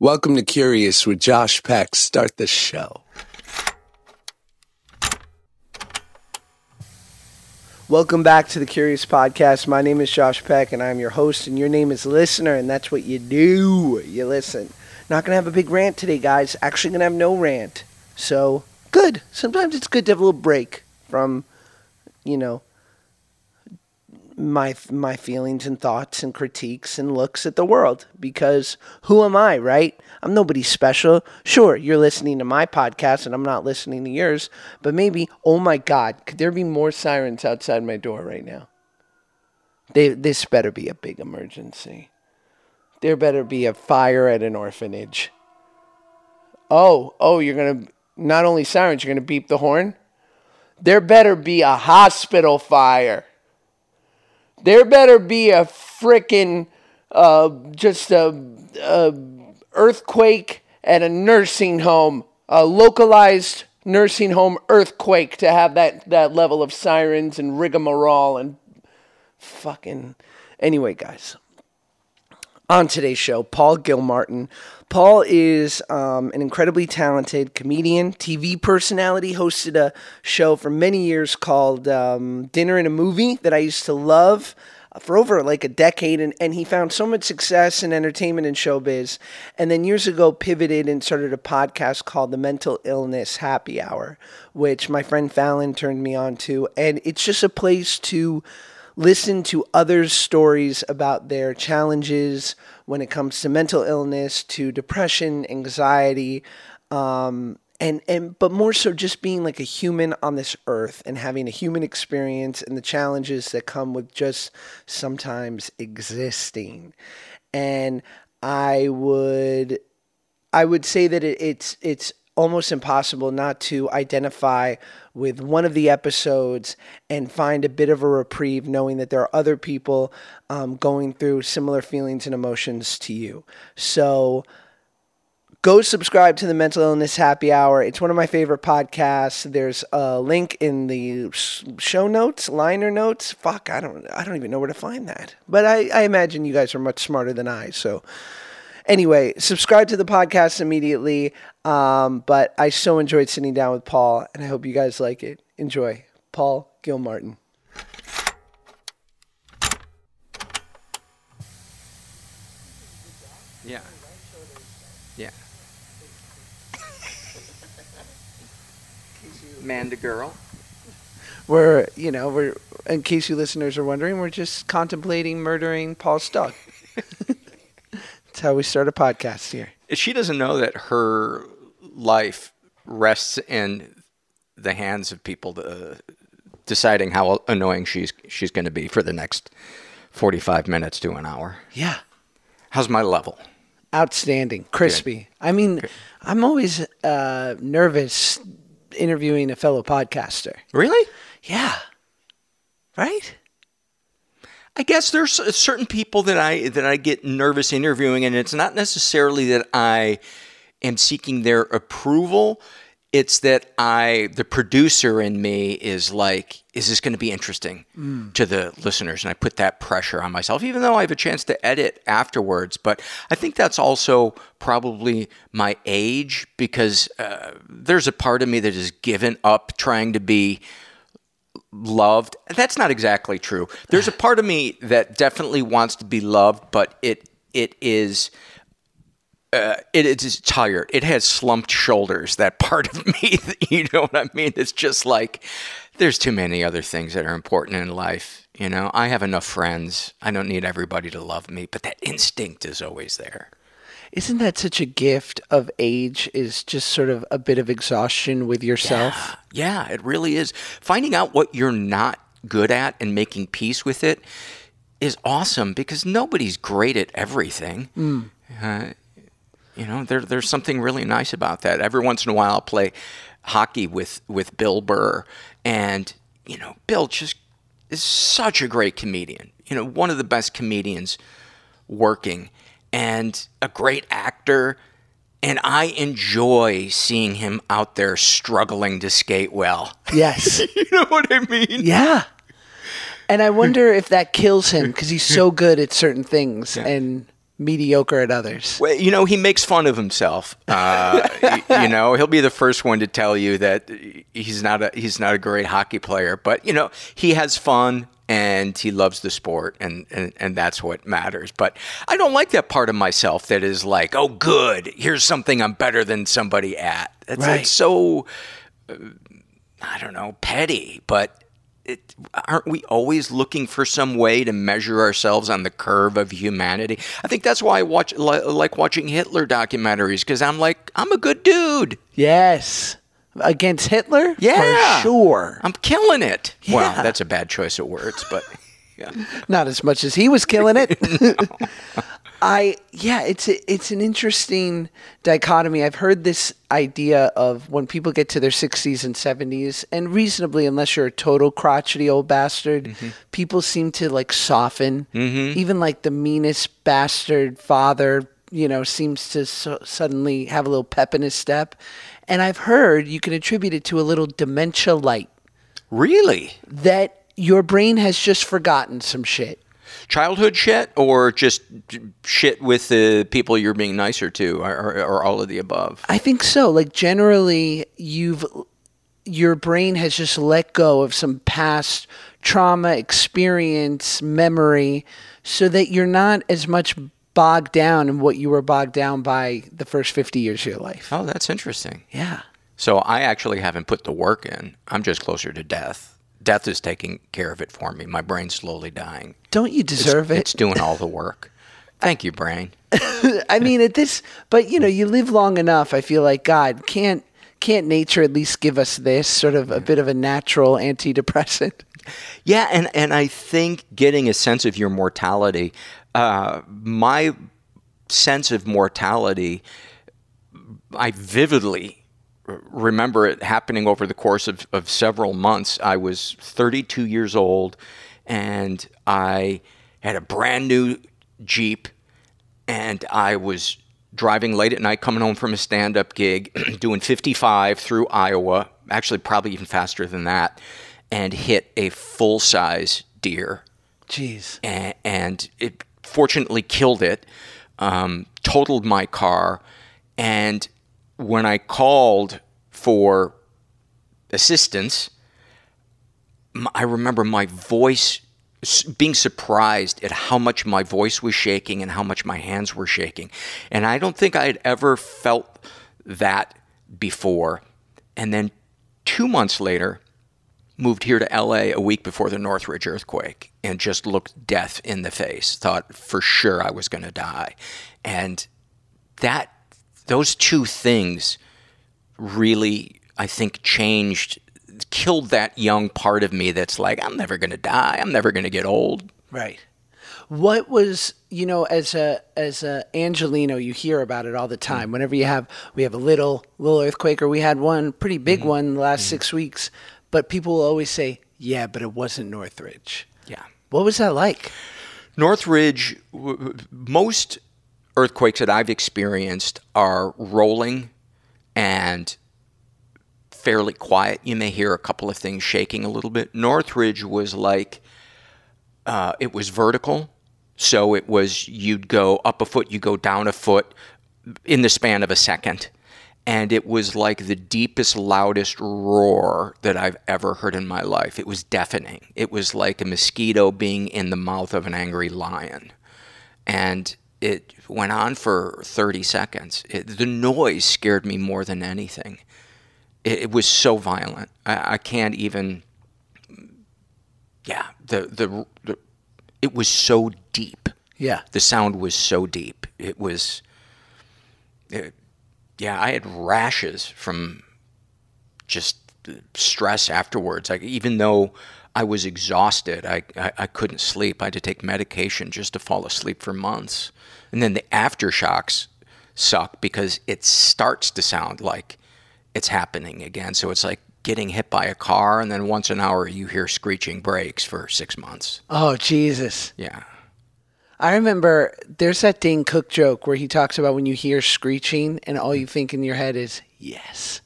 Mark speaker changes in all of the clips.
Speaker 1: Welcome to Curious with Josh Peck. Start the show.
Speaker 2: Welcome back to the Curious Podcast. My name is Josh Peck, and I'm your host, and your name is Listener, and that's what you do. You listen. Not going to have a big rant today, guys. Actually, going to have no rant. So, good. Sometimes it's good to have a little break from, you know, my my feelings and thoughts and critiques and looks at the world because who am I, right? I'm nobody special. Sure, you're listening to my podcast and I'm not listening to yours, but maybe oh my god, could there be more sirens outside my door right now? They, this better be a big emergency. There better be a fire at an orphanage. Oh, oh, you're going to not only sirens, you're going to beep the horn? There better be a hospital fire. There better be a freaking uh, just a, a earthquake at a nursing home, a localized nursing home earthquake to have that, that level of sirens and rigmarole and fucking. Anyway, guys, on today's show, Paul Gilmartin. Paul is um, an incredibly talented comedian, TV personality, hosted a show for many years called um, Dinner and a Movie that I used to love for over like a decade and, and he found so much success in entertainment and showbiz and then years ago pivoted and started a podcast called the mental illness happy hour which my friend fallon turned me on to and it's just a place to listen to others stories about their challenges when it comes to mental illness to depression anxiety um, and and but more so just being like a human on this earth and having a human experience and the challenges that come with just sometimes existing. And i would i would say that it, it's it's almost impossible not to identify with one of the episodes and find a bit of a reprieve knowing that there are other people um, going through similar feelings and emotions to you. So go subscribe to the mental illness happy hour. It's one of my favorite podcasts. There's a link in the show notes liner notes. Fuck i don't i don't even know where to find that. But i, I imagine you guys are much smarter than i so anyway subscribe to the podcast immediately um, but i so enjoyed sitting down with paul and i hope you guys like it enjoy paul gilmartin
Speaker 3: Yeah. Yeah. Man to girl.
Speaker 2: we're you know we're in case you listeners are wondering we're just contemplating murdering paul Stuck. that's how we start a podcast here.
Speaker 3: She doesn't know that her life rests in the hands of people uh, deciding how annoying she's she's going to be for the next 45 minutes to an hour.
Speaker 2: yeah.
Speaker 3: How's my level?
Speaker 2: outstanding. Crispy. I mean i'm always uh, nervous interviewing a fellow podcaster.
Speaker 3: Really?
Speaker 2: yeah. Right
Speaker 3: I guess there's certain people that I that I get nervous interviewing, and it's not necessarily that I am seeking their approval. It's that I, the producer in me, is like, is this going to be interesting to the listeners? And I put that pressure on myself, even though I have a chance to edit afterwards. But I think that's also probably my age because uh, there's a part of me that has given up trying to be loved. That's not exactly true. There's a part of me that definitely wants to be loved, but it it is uh, it is tired. It has slumped shoulders. That part of me, you know what I mean? It's just like there's too many other things that are important in life. You know, I have enough friends. I don't need everybody to love me, but that instinct is always there.
Speaker 2: Isn't that such a gift of age is just sort of a bit of exhaustion with yourself
Speaker 3: Yeah, it really is. Finding out what you're not good at and making peace with it is awesome because nobody's great at everything. Uh, you know, there, there's something really nice about that. Every once in a while, I'll play hockey with, with Bill Burr, and you know, Bill just is such a great comedian. You know, one of the best comedians working, and a great actor. And I enjoy seeing him out there struggling to skate well.
Speaker 2: yes
Speaker 3: you know what I mean?
Speaker 2: yeah and i wonder if that kills him because he's so good at certain things and mediocre at others.
Speaker 3: Well, you know, he makes fun of himself. Uh, you know, he'll be the first one to tell you that he's not a he's not a great hockey player, but you know, he has fun and he loves the sport, and and, and that's what matters. But I don't like that part of myself that is like, oh, good, here's something I'm better than somebody at. It's,
Speaker 2: Right.
Speaker 3: it's so uh, I don't know, petty, but. It, aren't we always looking for some way to measure ourselves on the curve of humanity? I think that's why I watch li- like watching Hitler documentaries because I'm like I'm a good dude.
Speaker 2: Yes. Against Hitler?
Speaker 3: Yeah,
Speaker 2: For sure.
Speaker 3: I'm killing it. Well, that's a bad choice of words, but yeah.
Speaker 2: Not as much as he was killing it. I yeah, it's a, it's an interesting dichotomy. I've heard this idea of when people get to their 60s and 70s and reasonably unless you're a total crotchety old bastard, mm-hmm. people seem to like soften. Mm-hmm. Even like the meanest bastard father, you know, seems to so- suddenly have a little pep in his step. And I've heard you can attribute it to a little dementia light
Speaker 3: really
Speaker 2: that your brain has just forgotten some shit.
Speaker 3: childhood shit or just shit with the people you're being nicer to, or, or, or all of the above.
Speaker 2: I think so. Like generally, you've your brain has just let go of some past trauma, experience, memory, so that you're not as much bogged down in what you were bogged down by the first 50 years of your life.
Speaker 3: Oh, that's interesting.
Speaker 2: Yeah.
Speaker 3: So I actually haven't put the work in. I'm just closer to death. Death is taking care of it for me. My brain's slowly dying.
Speaker 2: Don't you deserve
Speaker 3: It's
Speaker 2: it?
Speaker 3: It's doing all the work. Thank you, brain.
Speaker 2: I mean, at this, but you know, you live long enough. I feel like God can't can't nature at least give us this sort of a bit of a natural antidepressant?
Speaker 3: Yeah, and, and I think getting a sense of your mortality, uh, my sense of mortality, I vividly remember it happening over the course of, of several months. I was 32 years old and I had a brand new Jeep and I was driving late at night coming home from a stand up gig, doing 55 through Iowa, actually, probably even faster than that, and hit a full size deer.
Speaker 2: Jeez.
Speaker 3: And, and it fortunately killed it, um, totaled my car. And when I called for assistance, I remember my voice being surprised at how much my voice was shaking and how much my hands were shaking. And I don't think I had ever felt that before. And then two months later, moved here to LA a week before the Northridge earthquake and just looked death in the face. Thought for sure I was going to die. And that those two things really I think changed killed that young part of me that's like I'm never going to die. I'm never going to get old.
Speaker 2: Right. What was you know as a as a Angelino you hear about it all the time. Mm. Whenever you have we have a little little earthquake or we had one pretty big mm-hmm. one the last mm-hmm. six weeks, but people will always say, "Yeah, but it wasn't Northridge."
Speaker 3: Yeah.
Speaker 2: What was that like?
Speaker 3: Northridge, most earthquakes that I've experienced are rolling and fairly quiet. You may hear a couple of things shaking a little bit. Northridge was like, uh, it was vertical. So it was, you'd go up a foot, you go down a foot in the span of a second. And it was like the deepest, loudest roar that I've ever heard in my life. It was deafening. It was like a mosquito being in the mouth of an angry lion. And it went on for 30 seconds. It, the noise scared me more than anything. It, it was so violent. I, I can't even. Yeah, the, the the it was so deep.
Speaker 2: Yeah.
Speaker 3: The sound was so deep. It was. It, yeah, I had rashes from just stress afterwards. Like even though I was exhausted, I, I I couldn't sleep. I had to take medication just to fall asleep for months. And then the aftershocks suck because it starts to sound like it's happening again. So it's like getting hit by a car, and then once an hour you hear screeching brakes for six months.
Speaker 2: Oh Jesus.
Speaker 3: Yeah.
Speaker 2: I remember there's that Dane Cook joke where he talks about when you hear screeching and all you think in your head is yes.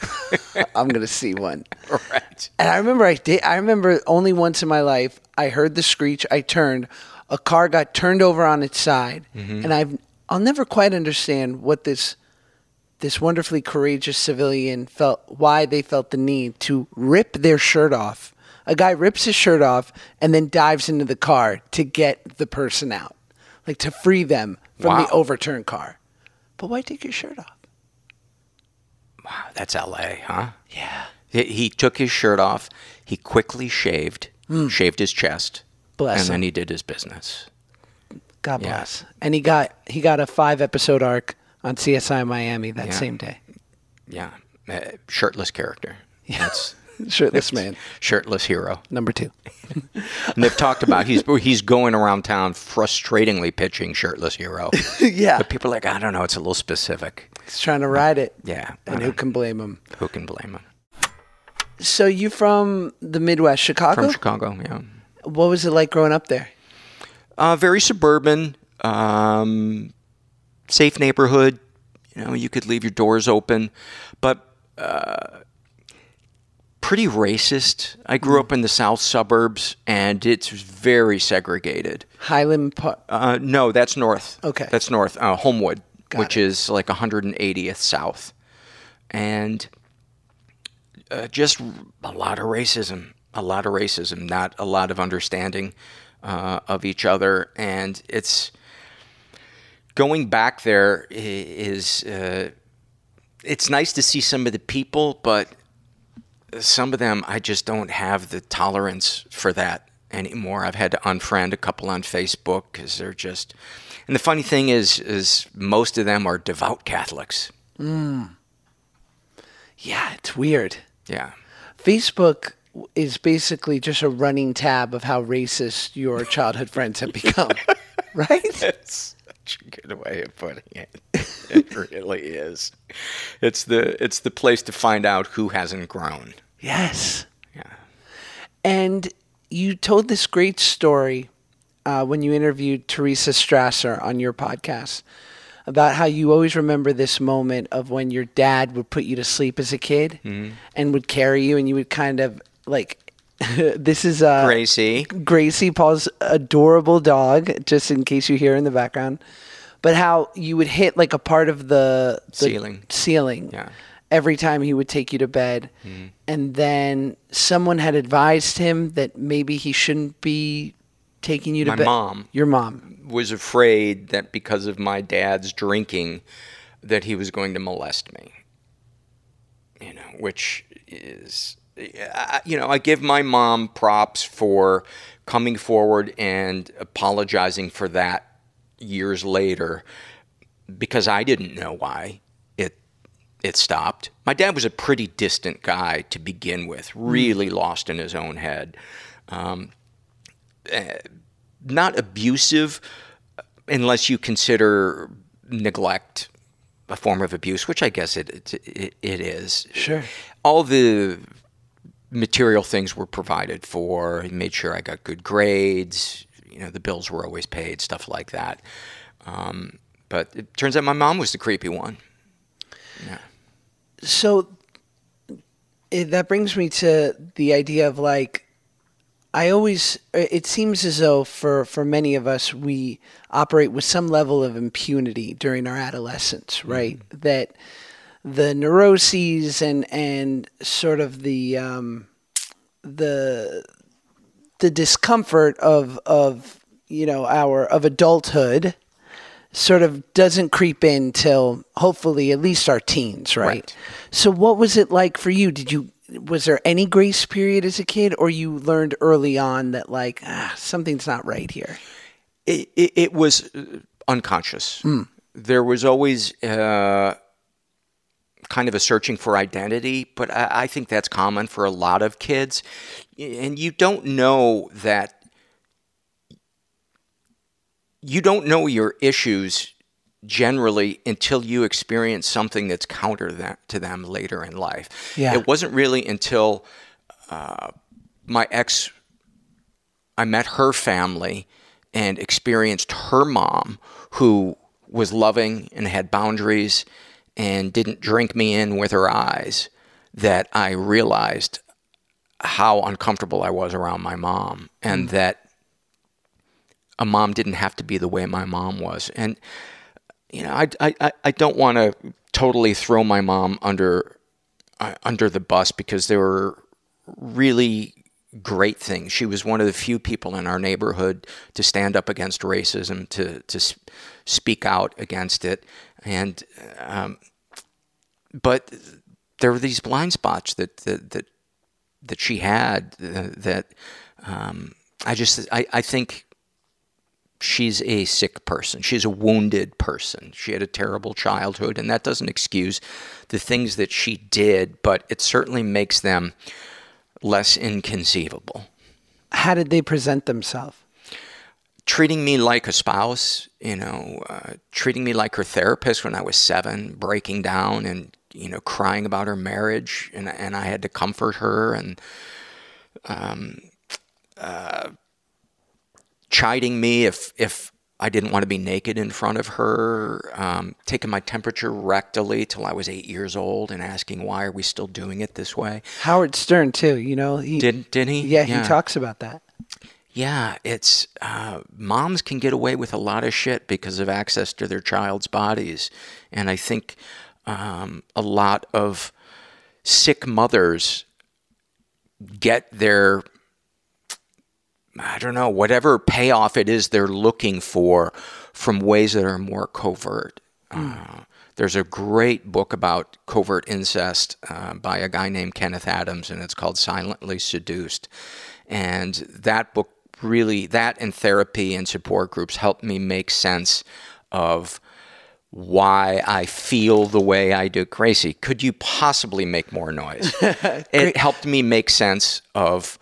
Speaker 2: I'm gonna see one.
Speaker 3: Right.
Speaker 2: And I remember I did. I remember only once in my life I heard the screech. I turned. a car got turned over on its side,
Speaker 3: Mm-hmm.
Speaker 2: and I've I'll never quite understand what this this wonderfully courageous civilian felt why they felt the need to rip their shirt off. A guy rips his shirt off and then dives into the car to get the person out, like to free them from
Speaker 3: Wow.
Speaker 2: the overturned car. But why take your shirt off?
Speaker 3: Wow, that's L.A., huh?
Speaker 2: Yeah.
Speaker 3: He, he took his shirt off. He quickly shaved, shaved his chest.
Speaker 2: Bless
Speaker 3: and
Speaker 2: him.
Speaker 3: then he did his business.
Speaker 2: God
Speaker 3: Yeah.
Speaker 2: bless. And he got he got a five episode arc on CSI Miami that
Speaker 3: Yeah.
Speaker 2: same day.
Speaker 3: Yeah, uh, shirtless character. That's
Speaker 2: Shirtless man,
Speaker 3: shirtless hero.
Speaker 2: number two.
Speaker 3: And they've talked about he's he's going around town frustratingly pitching shirtless hero.
Speaker 2: yeah,
Speaker 3: But people are like, I don't know, it's a little specific.
Speaker 2: he's trying to ride it.
Speaker 3: Yeah,
Speaker 2: and who can blame him?
Speaker 3: who can blame him?
Speaker 2: So you from the Midwest, Chicago?
Speaker 3: From Chicago, yeah.
Speaker 2: what was it like growing up there?
Speaker 3: Uh, very suburban, um, safe neighborhood. You know, you could leave your doors open, but uh, pretty racist. I grew up in the south suburbs, and it's very segregated.
Speaker 2: Highland Park.
Speaker 3: Uh, no, that's north.
Speaker 2: Okay.
Speaker 3: that's north. Uh, Homewood,
Speaker 2: Got
Speaker 3: which
Speaker 2: it.
Speaker 3: is like 180th south, and uh, just a lot of racism. A lot of racism, not a lot of understanding uh, of each other, and it's going back there is. Uh, it's nice to see some of the people, but some of them I just don't have the tolerance for that anymore. I've had to unfriend a couple on Facebook because they're just. And the funny thing is, is most of them are devout Catholics. Mm.
Speaker 2: Yeah, it's weird.
Speaker 3: Yeah,
Speaker 2: Facebook is basically just a running tab of how racist your childhood friends have become, right?
Speaker 3: that's such a good way of putting it. It really is. It's the it's the place to find out who hasn't grown.
Speaker 2: Yes.
Speaker 3: Yeah.
Speaker 2: And you told this great story uh, when you interviewed Teresa Strasser on your podcast about how you always remember this moment of when your dad would put you to sleep as a kid and would carry you, and you would kind of like, this is uh,
Speaker 3: Gracie.
Speaker 2: Gracie, Paul's adorable dog, just in case you hear in the background. But how you would hit like a part of the, the
Speaker 3: Ceiling.
Speaker 2: ceiling
Speaker 3: Yeah.
Speaker 2: Every time he would take you to bed. Mm-hmm. And then someone had advised him that maybe he shouldn't be taking you to
Speaker 3: My
Speaker 2: bed.
Speaker 3: mom.
Speaker 2: Your mom.
Speaker 3: was afraid that because of my dad's drinking that he was going to molest me you know which is you know i give my mom props for coming forward and apologizing for that years later because i didn't know why it stopped my dad was a pretty distant guy to begin with hmm. really lost in his own head um, eh, not abusive unless you consider neglect a form of abuse, which I guess it it, it is.
Speaker 2: Sure.
Speaker 3: All the material things were provided for. He made sure I got good grades. You know, the bills were always paid, stuff like that. Um, but it turns out my mom was the creepy one.
Speaker 2: So it, that brings me to the idea of like, I always, it seems as though for, for many of us, we operate with some level of impunity during our adolescence, right? That the neuroses and, and sort of the, um, the, the discomfort of, of, you know, our, of adulthood sort of doesn't creep in till hopefully at least our teens, right?
Speaker 3: Right.
Speaker 2: So what was it like for you? Did you was there any grace period as a kid or you learned early on that like ah, something's not right here?
Speaker 3: it, it, it was uh, unconscious. There was always uh, kind of a searching for identity, but I, I think that's common for a lot of kids. And you don't know that. You don't know your issues generally until you experience something that's counter that to them later in life.
Speaker 2: Yeah.
Speaker 3: It wasn't really until uh, my ex I met her family and experienced her mom, who was loving and had boundaries and didn't drink me in with her eyes, that I realized how uncomfortable I was around my mom and that a mom didn't have to be the way my mom was. And you know, I I, I don't want to totally throw my mom under uh, under the bus because there were really great things. She was one of the few people in our neighborhood to stand up against racism, to to speak out against it, and um, but there were these blind spots that that that, that she had uh, that um, I just I, I think she's a sick person. She's a wounded person. She had a terrible childhood, and that doesn't excuse the things that she did, but it certainly makes them less inconceivable.
Speaker 2: How did they present themselves?
Speaker 3: Treating me like a spouse, you know, uh, treating me like her therapist when I was seven, breaking down and, you know, crying about her marriage, and, and I had to comfort her and, um, uh, chiding me if if I didn't want to be naked in front of her, um, taking my temperature rectally till I was eight years old, and asking why are we still doing it this way.
Speaker 2: Howard Stern too, you know. He,
Speaker 3: did did he?
Speaker 2: Yeah, yeah. he talks about that.
Speaker 3: Yeah, it's uh, moms can get away with a lot of shit because of access to their child's bodies, and I think um, a lot of sick mothers get their I don't know, whatever payoff it is they're looking for from ways that are more covert. Mm. Uh, there's a great book about covert incest uh, by a guy named Kenneth Adams, and it's called Silently Seduced. And that book really, that and therapy and support groups helped me make sense of why I feel the way I do. Gracie, could you possibly make more noise? it helped me make sense of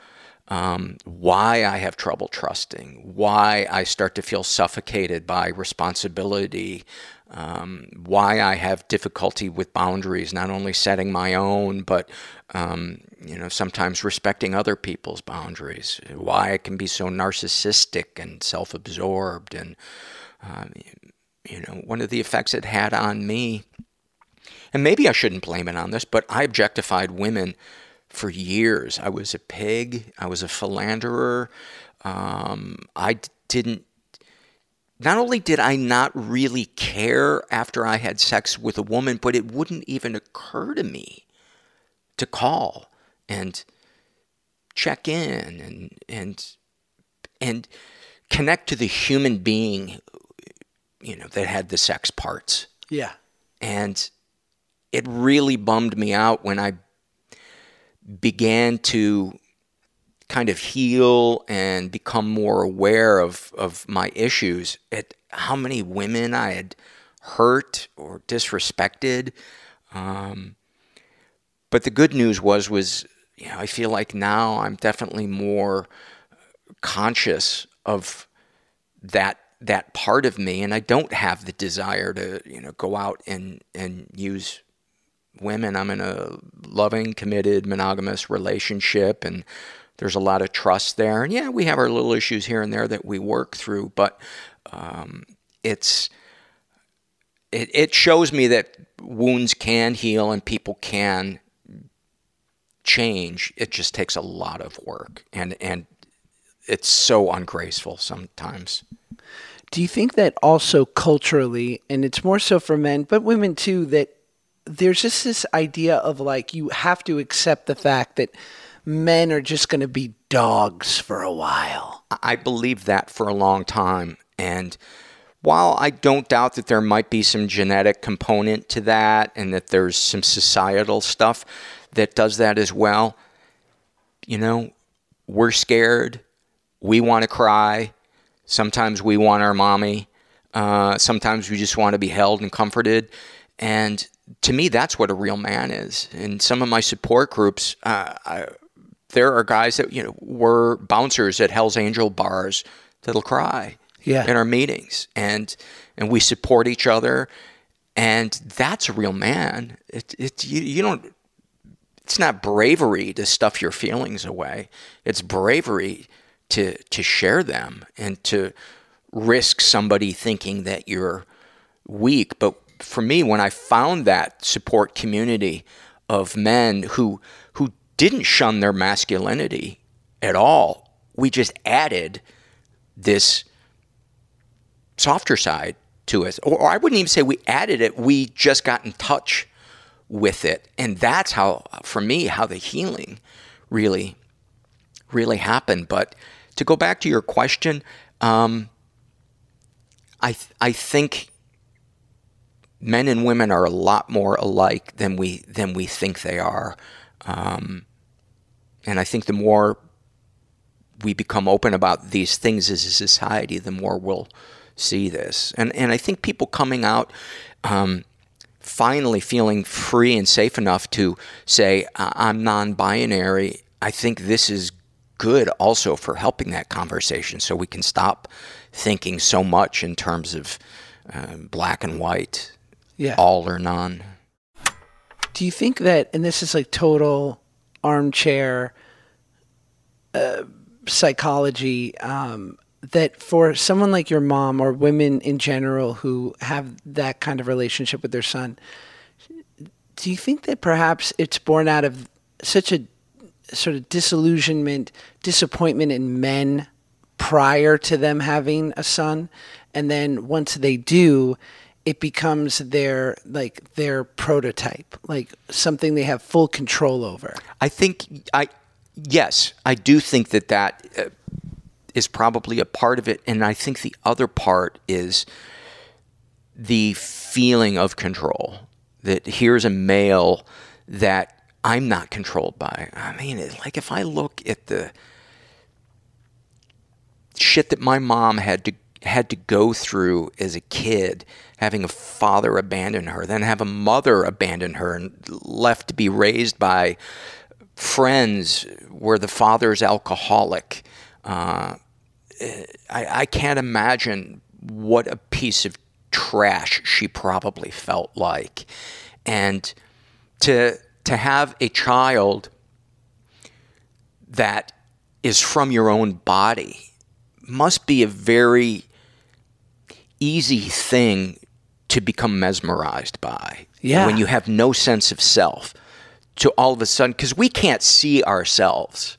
Speaker 3: um, why I have trouble trusting, why I start to feel suffocated by responsibility, um, why I have difficulty with boundaries, not only setting my own, but um, you know sometimes respecting other people's boundaries. Why I can be so narcissistic and self-absorbed, and um, you know one of the effects it had on me. And maybe I shouldn't blame it on this, but I objectified women for years. I was a pig. I was a philanderer. Um, I didn't. Not only did I not really care after I had sex with a woman, but it wouldn't even occur to me to call and check in and and and connect to the human being, you know, that had the sex parts.
Speaker 2: Yeah.
Speaker 3: And it really bummed me out when I began to kind of heal and become more aware of, of my issues at how many women I had hurt or disrespected. Um, but the good news was was you know, I feel like now I'm definitely more conscious of that that part of me and I don't have the desire to you know go out and and use women. I'm in a loving, committed, monogamous relationship, and there's a lot of trust there. And yeah, we have our little issues here and there that we work through, but um, it's it, it shows me that wounds can heal and people can change. It just takes a lot of work, and and it's so ungraceful sometimes.
Speaker 2: Do you think that also culturally, and it's more so for men, but women too, that there's just this idea of like you have to accept the fact that men are just going to be dogs for a while.
Speaker 3: I believed that for a long time. And while I don't doubt that there might be some genetic component to that and that there's some societal stuff that does that as well, you know, we're scared. We want to cry. Sometimes we want our mommy. Uh, sometimes we just want to be held and comforted. And to me, that's what a real man is. In some of my support groups, uh, I, there are guys that you know were bouncers at Hell's Angel bars that'll cry
Speaker 2: yeah.
Speaker 3: in our meetings, and and we support each other, and that's a real man. It, it you, you don't. It's not bravery to stuff your feelings away. It's bravery to to share them and to risk somebody thinking that you're weak, but for me, when I found that support community of men who who didn't shun their masculinity at all, we just added this softer side to us. Or, or I wouldn't even say we added it, we just got in touch with it. And that's how, for me, how the healing really, really happened. But to go back to your question, um, I, th- I think men and women are a lot more alike than we than we think they are, um, and I think the more we become open about these things as a society, the more we'll see this. And and I think people coming out. Um, finally feeling free and safe enough to say I'm non-binary I think this is good also for helping that conversation so we can stop thinking so much in terms of uh, black and white
Speaker 2: Yeah.
Speaker 3: all or none
Speaker 2: Do you think that, and this is like total armchair uh, psychology, um, that for someone like your mom or women in general who have that kind of relationship with their son, do you think that perhaps it's born out of such a sort of disillusionment, disappointment in men prior to them having a son, and then once they do, it becomes their like their prototype, like something they have full control over.
Speaker 3: I think I yes, I do think that that uh, is probably a part of it, and I think the other part is the feeling of control. That here's a male that I'm not controlled by. I mean, like if I look at the shit that my mom had to had to go through as a kid, having a father abandon her, then have a mother abandon her and left to be raised by friends where the father's alcoholic. Uh, I, I can't imagine what a piece of trash she probably felt like. And to to have a child that is from your own body must be a very easy thing to become mesmerized by.
Speaker 2: Yeah.
Speaker 3: When you have no sense of self, to all of a sudden, because we can't see ourselves.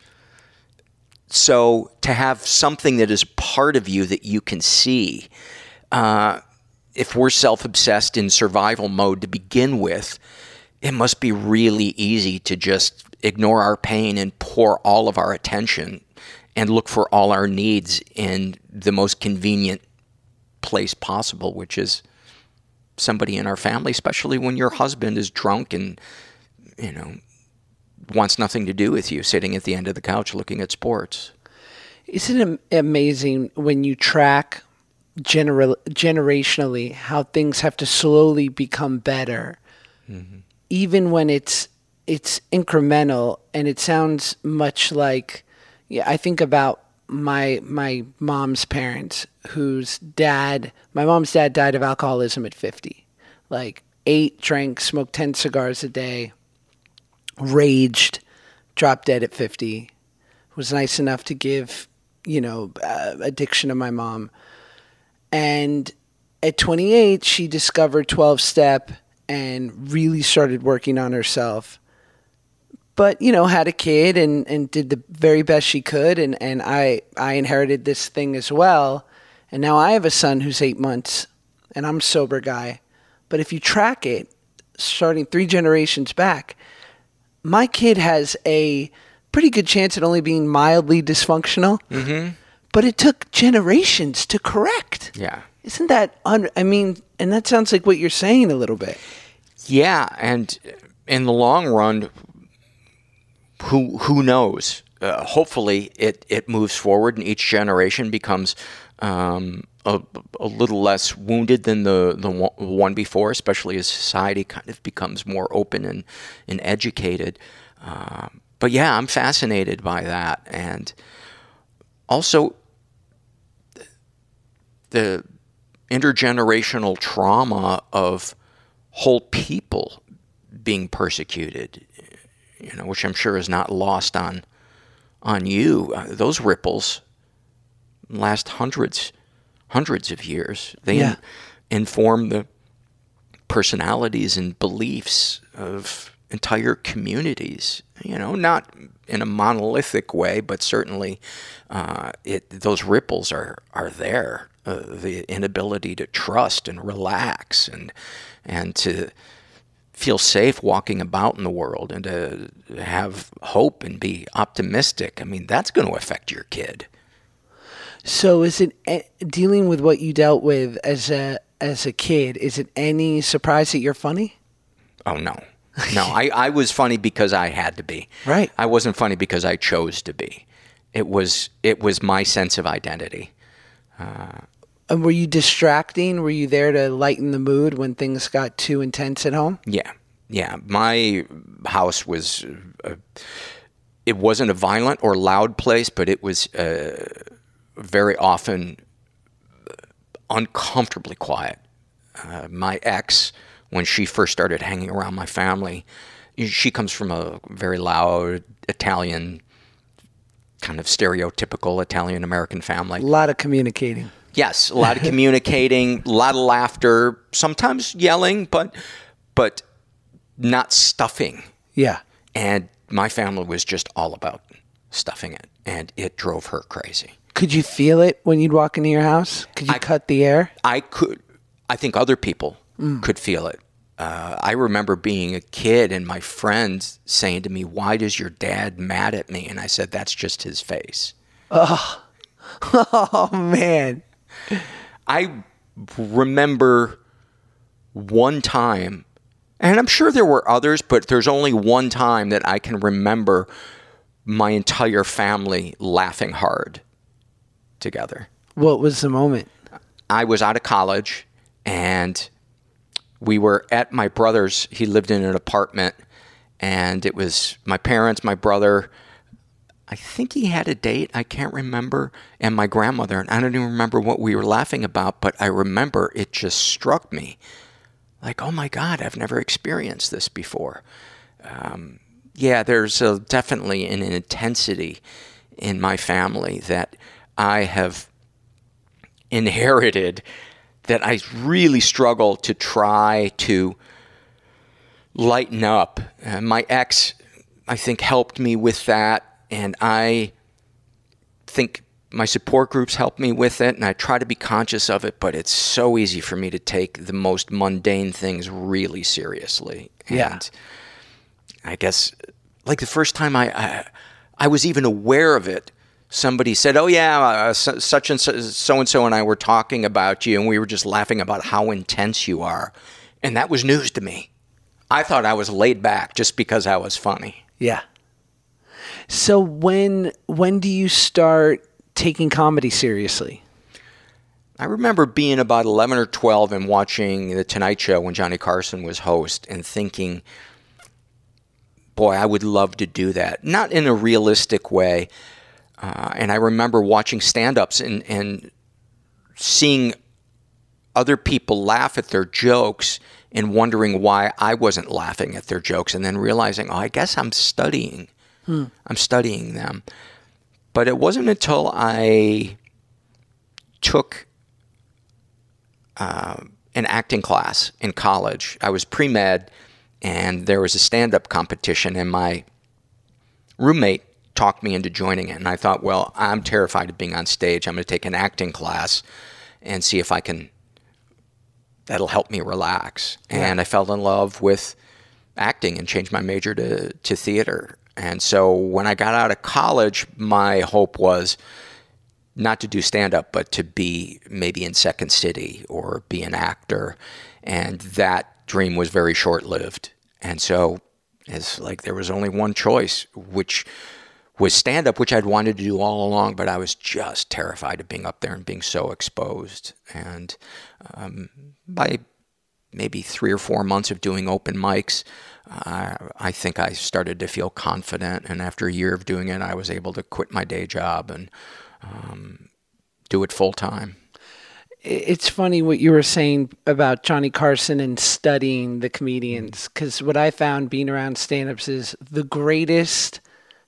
Speaker 3: So to have something that is part of you that you can see, uh, if we're self obsessed in survival mode to begin with, it must be really easy to just ignore our pain and pour all of our attention and look for all our needs in the most convenient place possible, which is somebody in our family, especially when your husband is drunk and, you know, wants nothing to do with you sitting at the end of the couch looking at sports.
Speaker 2: Isn't it amazing when you track general generationally how things have to slowly become better, mm-hmm. even when it's it's incremental and it sounds much like yeah. I think about my my mom's parents, whose dad, my mom's dad died of alcoholism at fifty, like ate, drank, smoked ten cigars a day, raged, dropped dead at fifty was nice enough to give, you know, uh, addiction to my mom. And at 28, she discovered 12 step and really started working on herself. But, you know, had a kid and, and did the very best she could. And, and I, I inherited this thing as well. And now I have a son who's eight months and I'm a sober guy. But if you track it, starting three generations back, my kid has a pretty good chance at only being mildly dysfunctional. Mm-hmm. But it took generations to correct.
Speaker 3: Yeah.
Speaker 2: Isn't that, un- I mean, and that sounds like what you're saying a little bit.
Speaker 3: Yeah, and in the long run, who who knows? Uh, hopefully, it it moves forward, and each generation becomes um, a, a little less wounded than the the one- before, especially as society kind of becomes more open and and educated. Um, but yeah, I'm fascinated by that, and also the intergenerational trauma of whole people being persecuted, you know, which I'm sure is not lost on on you. Uh, those ripples last hundreds hundreds of years. They
Speaker 2: Yeah.
Speaker 3: in- inform the personalities and beliefs of entire communities. You know, not in a monolithic way, but certainly uh, it those ripples are are there. Uh, the inability to trust and relax and and to feel safe walking about in the world and to have hope and be optimistic. I mean, that's going to affect your kid.
Speaker 2: So, is it dealing with what you dealt with as a as a kid? Is it any surprise that you're funny?
Speaker 3: Oh no, no. I, I was funny because I had to be.
Speaker 2: Right.
Speaker 3: I wasn't funny because I chose to be. It was it was my sense of identity.
Speaker 2: And were you distracting? Were you there to lighten the mood when things got too intense at home?
Speaker 3: Yeah, yeah. My house was. Uh, it wasn't a violent or loud place, but it was uh, very often uncomfortably quiet. Uh, my ex, when she first started hanging around my family, she comes from a very loud Italian, kind of stereotypical Italian American family.
Speaker 2: A lot of communicating.
Speaker 3: Yes, a lot of communicating, a lot of laughter, sometimes yelling, but but not stuffing.
Speaker 2: Yeah.
Speaker 3: And my family was just all about stuffing it, and it drove her crazy.
Speaker 2: Could you feel it when you'd walk into your house? Could you cut the air?
Speaker 3: I could, I think other people could feel it. Uh, I remember being a kid and my friends saying to me, "Why does your dad mad at me?" And I said, "That's just his face."
Speaker 2: Oh man.
Speaker 3: I remember one time, and I'm sure there were others, but there's only one time that I can remember my entire family laughing hard together.
Speaker 2: What was the moment?
Speaker 3: I was out of college and we were at my brother's. He lived in an apartment and it was my parents, my brother. I think he had a date. I can't remember. And my grandmother. And I don't even remember what we were laughing about, but I remember it just struck me like, oh my God, I've never experienced this before. Um, yeah, there's a, definitely an intensity in my family that I have inherited that I really struggle to try to lighten up. Uh, my ex, I think, helped me with that, and I think my support groups helped me with it, and I try to be conscious of it, but it's so easy for me to take the most mundane things really seriously.
Speaker 2: Yeah.
Speaker 3: And I guess, like the first time I, I, I was even aware of it, somebody said, "Oh yeah, uh, such and so, so and so and I were talking about you, and we were just laughing about how intense you are," and that was news to me. I thought I was laid back just because I was funny.
Speaker 2: Yeah. So when when do you start taking comedy seriously?
Speaker 3: I remember being about 11 or 12 and watching The Tonight Show when Johnny Carson was host and thinking, boy, I would love to do that. Not in a realistic way. Uh, and I remember watching stand ups and, and seeing other people laugh at their jokes and wondering why I wasn't laughing at their jokes and then realizing, oh, I guess I'm studying. I'm studying them. But it wasn't until I took uh, an acting class in college. I was pre med, and there was a stand up competition, and my roommate talked me into joining it. And I thought, well, I'm terrified of being on stage. I'm going to take an acting class and see if I can, that'll help me relax. And I fell in love with acting and changed my major to, to theater. And so when I got out of college, my hope was not to do stand up, but to be maybe in Second City or be an actor. And that dream was very short lived. And so it's like there was only one choice, which was stand up, which I'd wanted to do all along, but I was just terrified of being up there and being so exposed. And um, by maybe three or four months of doing open mics, uh, I think I started to feel confident. And after a year of doing it, I was able to quit my day job and um, do it full time.
Speaker 2: It's funny what you were saying about Johnny Carson and studying the comedians because what I found being around stand-ups is the greatest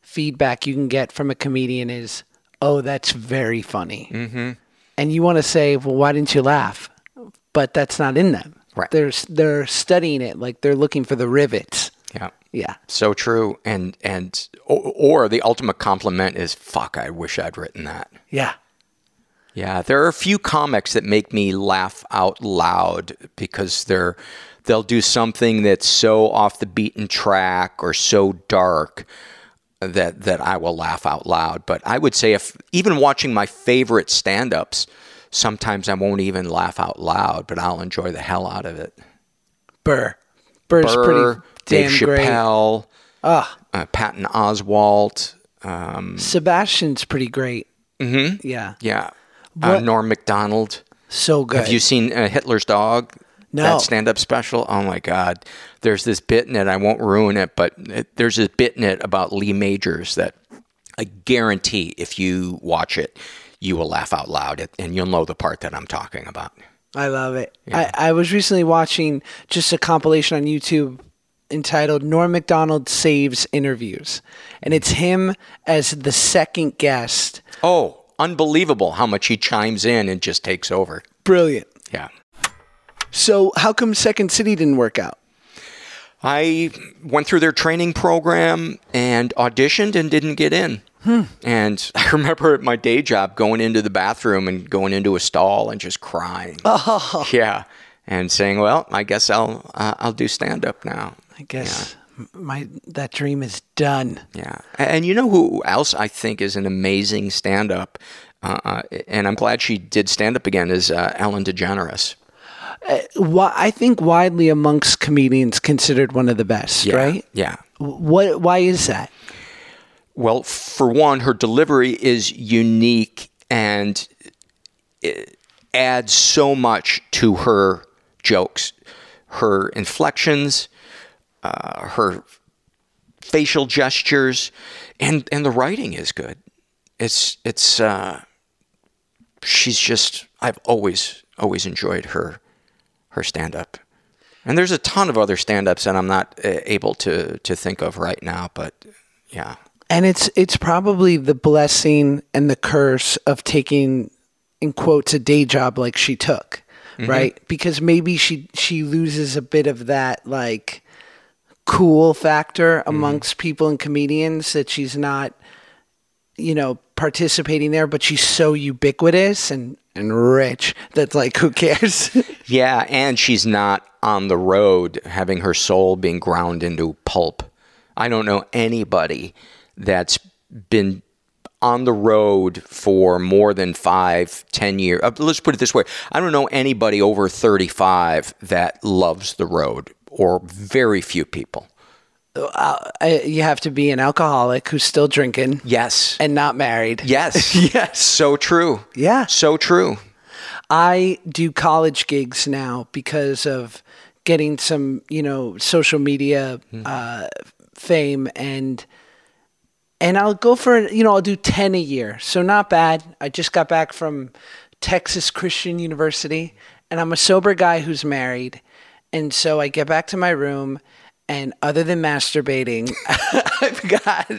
Speaker 2: feedback you can get from a comedian is, "Oh, that's very funny," mm-hmm. and you want to say, "Well, why didn't you laugh?" But that's not in them.
Speaker 3: Right.
Speaker 2: They're they're studying it like they're looking for the rivets.
Speaker 3: Yeah.
Speaker 2: Yeah.
Speaker 3: So true. And and or, or the ultimate compliment is fuck, I wish I'd written that.
Speaker 2: Yeah.
Speaker 3: Yeah, there are a few comics that make me laugh out loud because they're they'll do something that's so off the beaten track or so dark that that I will laugh out loud. But I would say if even watching my favorite stand-ups, sometimes I won't even laugh out loud, but I'll enjoy the hell out of it.
Speaker 2: Burr. Burr's
Speaker 3: Burr,
Speaker 2: pretty damn
Speaker 3: Dave
Speaker 2: great.
Speaker 3: Chappelle,
Speaker 2: Ah,
Speaker 3: uh, Patton Oswalt, um,
Speaker 2: Sebastian's pretty great. Mm-hmm. Yeah.
Speaker 3: yeah, uh, Norm Macdonald.
Speaker 2: So good.
Speaker 3: Have you seen uh, Hitler's Dog?
Speaker 2: No.
Speaker 3: That stand-up special. Oh my God! There's this bit in it. I won't ruin it, but it, there's this bit in it about Lee Majors that I guarantee if you watch it, you will laugh out loud, and you'll know the part that I'm talking about.
Speaker 2: I love it. I, I was recently watching just a compilation on YouTube entitled Norm Macdonald Saves Interviews. And it's him as the second guest.
Speaker 3: Oh, unbelievable how much he chimes in and just takes over.
Speaker 2: Brilliant.
Speaker 3: Yeah.
Speaker 2: So, how come Second City didn't work out?
Speaker 3: I went through their training program and auditioned and didn't get in. And I remember at my day job going into the bathroom and going into a stall and just crying. Oh. Yeah, and saying, "Well, I guess I'll uh, I'll do stand up now."
Speaker 2: I guess m my that dream is done.
Speaker 3: Yeah, and you know who else I think is an amazing stand up, uh, uh, and I'm glad she did stand up again is uh, Ellen DeGeneres.
Speaker 2: Why, I think widely amongst comedians considered one of the best,
Speaker 3: Yeah,
Speaker 2: right?
Speaker 3: Yeah.
Speaker 2: What? Why is that?
Speaker 3: Well, for one, her delivery is unique and it adds so much to her jokes, her inflections, uh, her facial gestures, and and the writing is good. It's it's uh, she's just I've always always enjoyed her her stand up. And there's a ton of other stand ups that I'm not uh, able to to think of right now, but yeah.
Speaker 2: And it's it's probably the blessing and the curse of taking in quotes a day job like she took, right? Because maybe she she loses a bit of that like cool factor amongst people and comedians that she's not you know participating there but she's so ubiquitous and and rich that's like who cares
Speaker 3: Yeah, and she's not on the road having her soul being ground into pulp. I don't know anybody that's been on the road for more than five, ten years. Uh, let's put it this way: I don't know anybody over thirty-five that loves the road, or very few people.
Speaker 2: I, you have to be an alcoholic who's still drinking
Speaker 3: Yes,
Speaker 2: and not married
Speaker 3: yes,
Speaker 2: Yes.
Speaker 3: So true.
Speaker 2: Yeah.
Speaker 3: so true.
Speaker 2: I do college gigs now because of getting some, you know, social media uh, fame and and I'll go for you know I'll do ten a year, so not bad. I just got back from Texas Christian University, and I'm a sober guy who's married, and so I get back to my room. And other than masturbating, I've got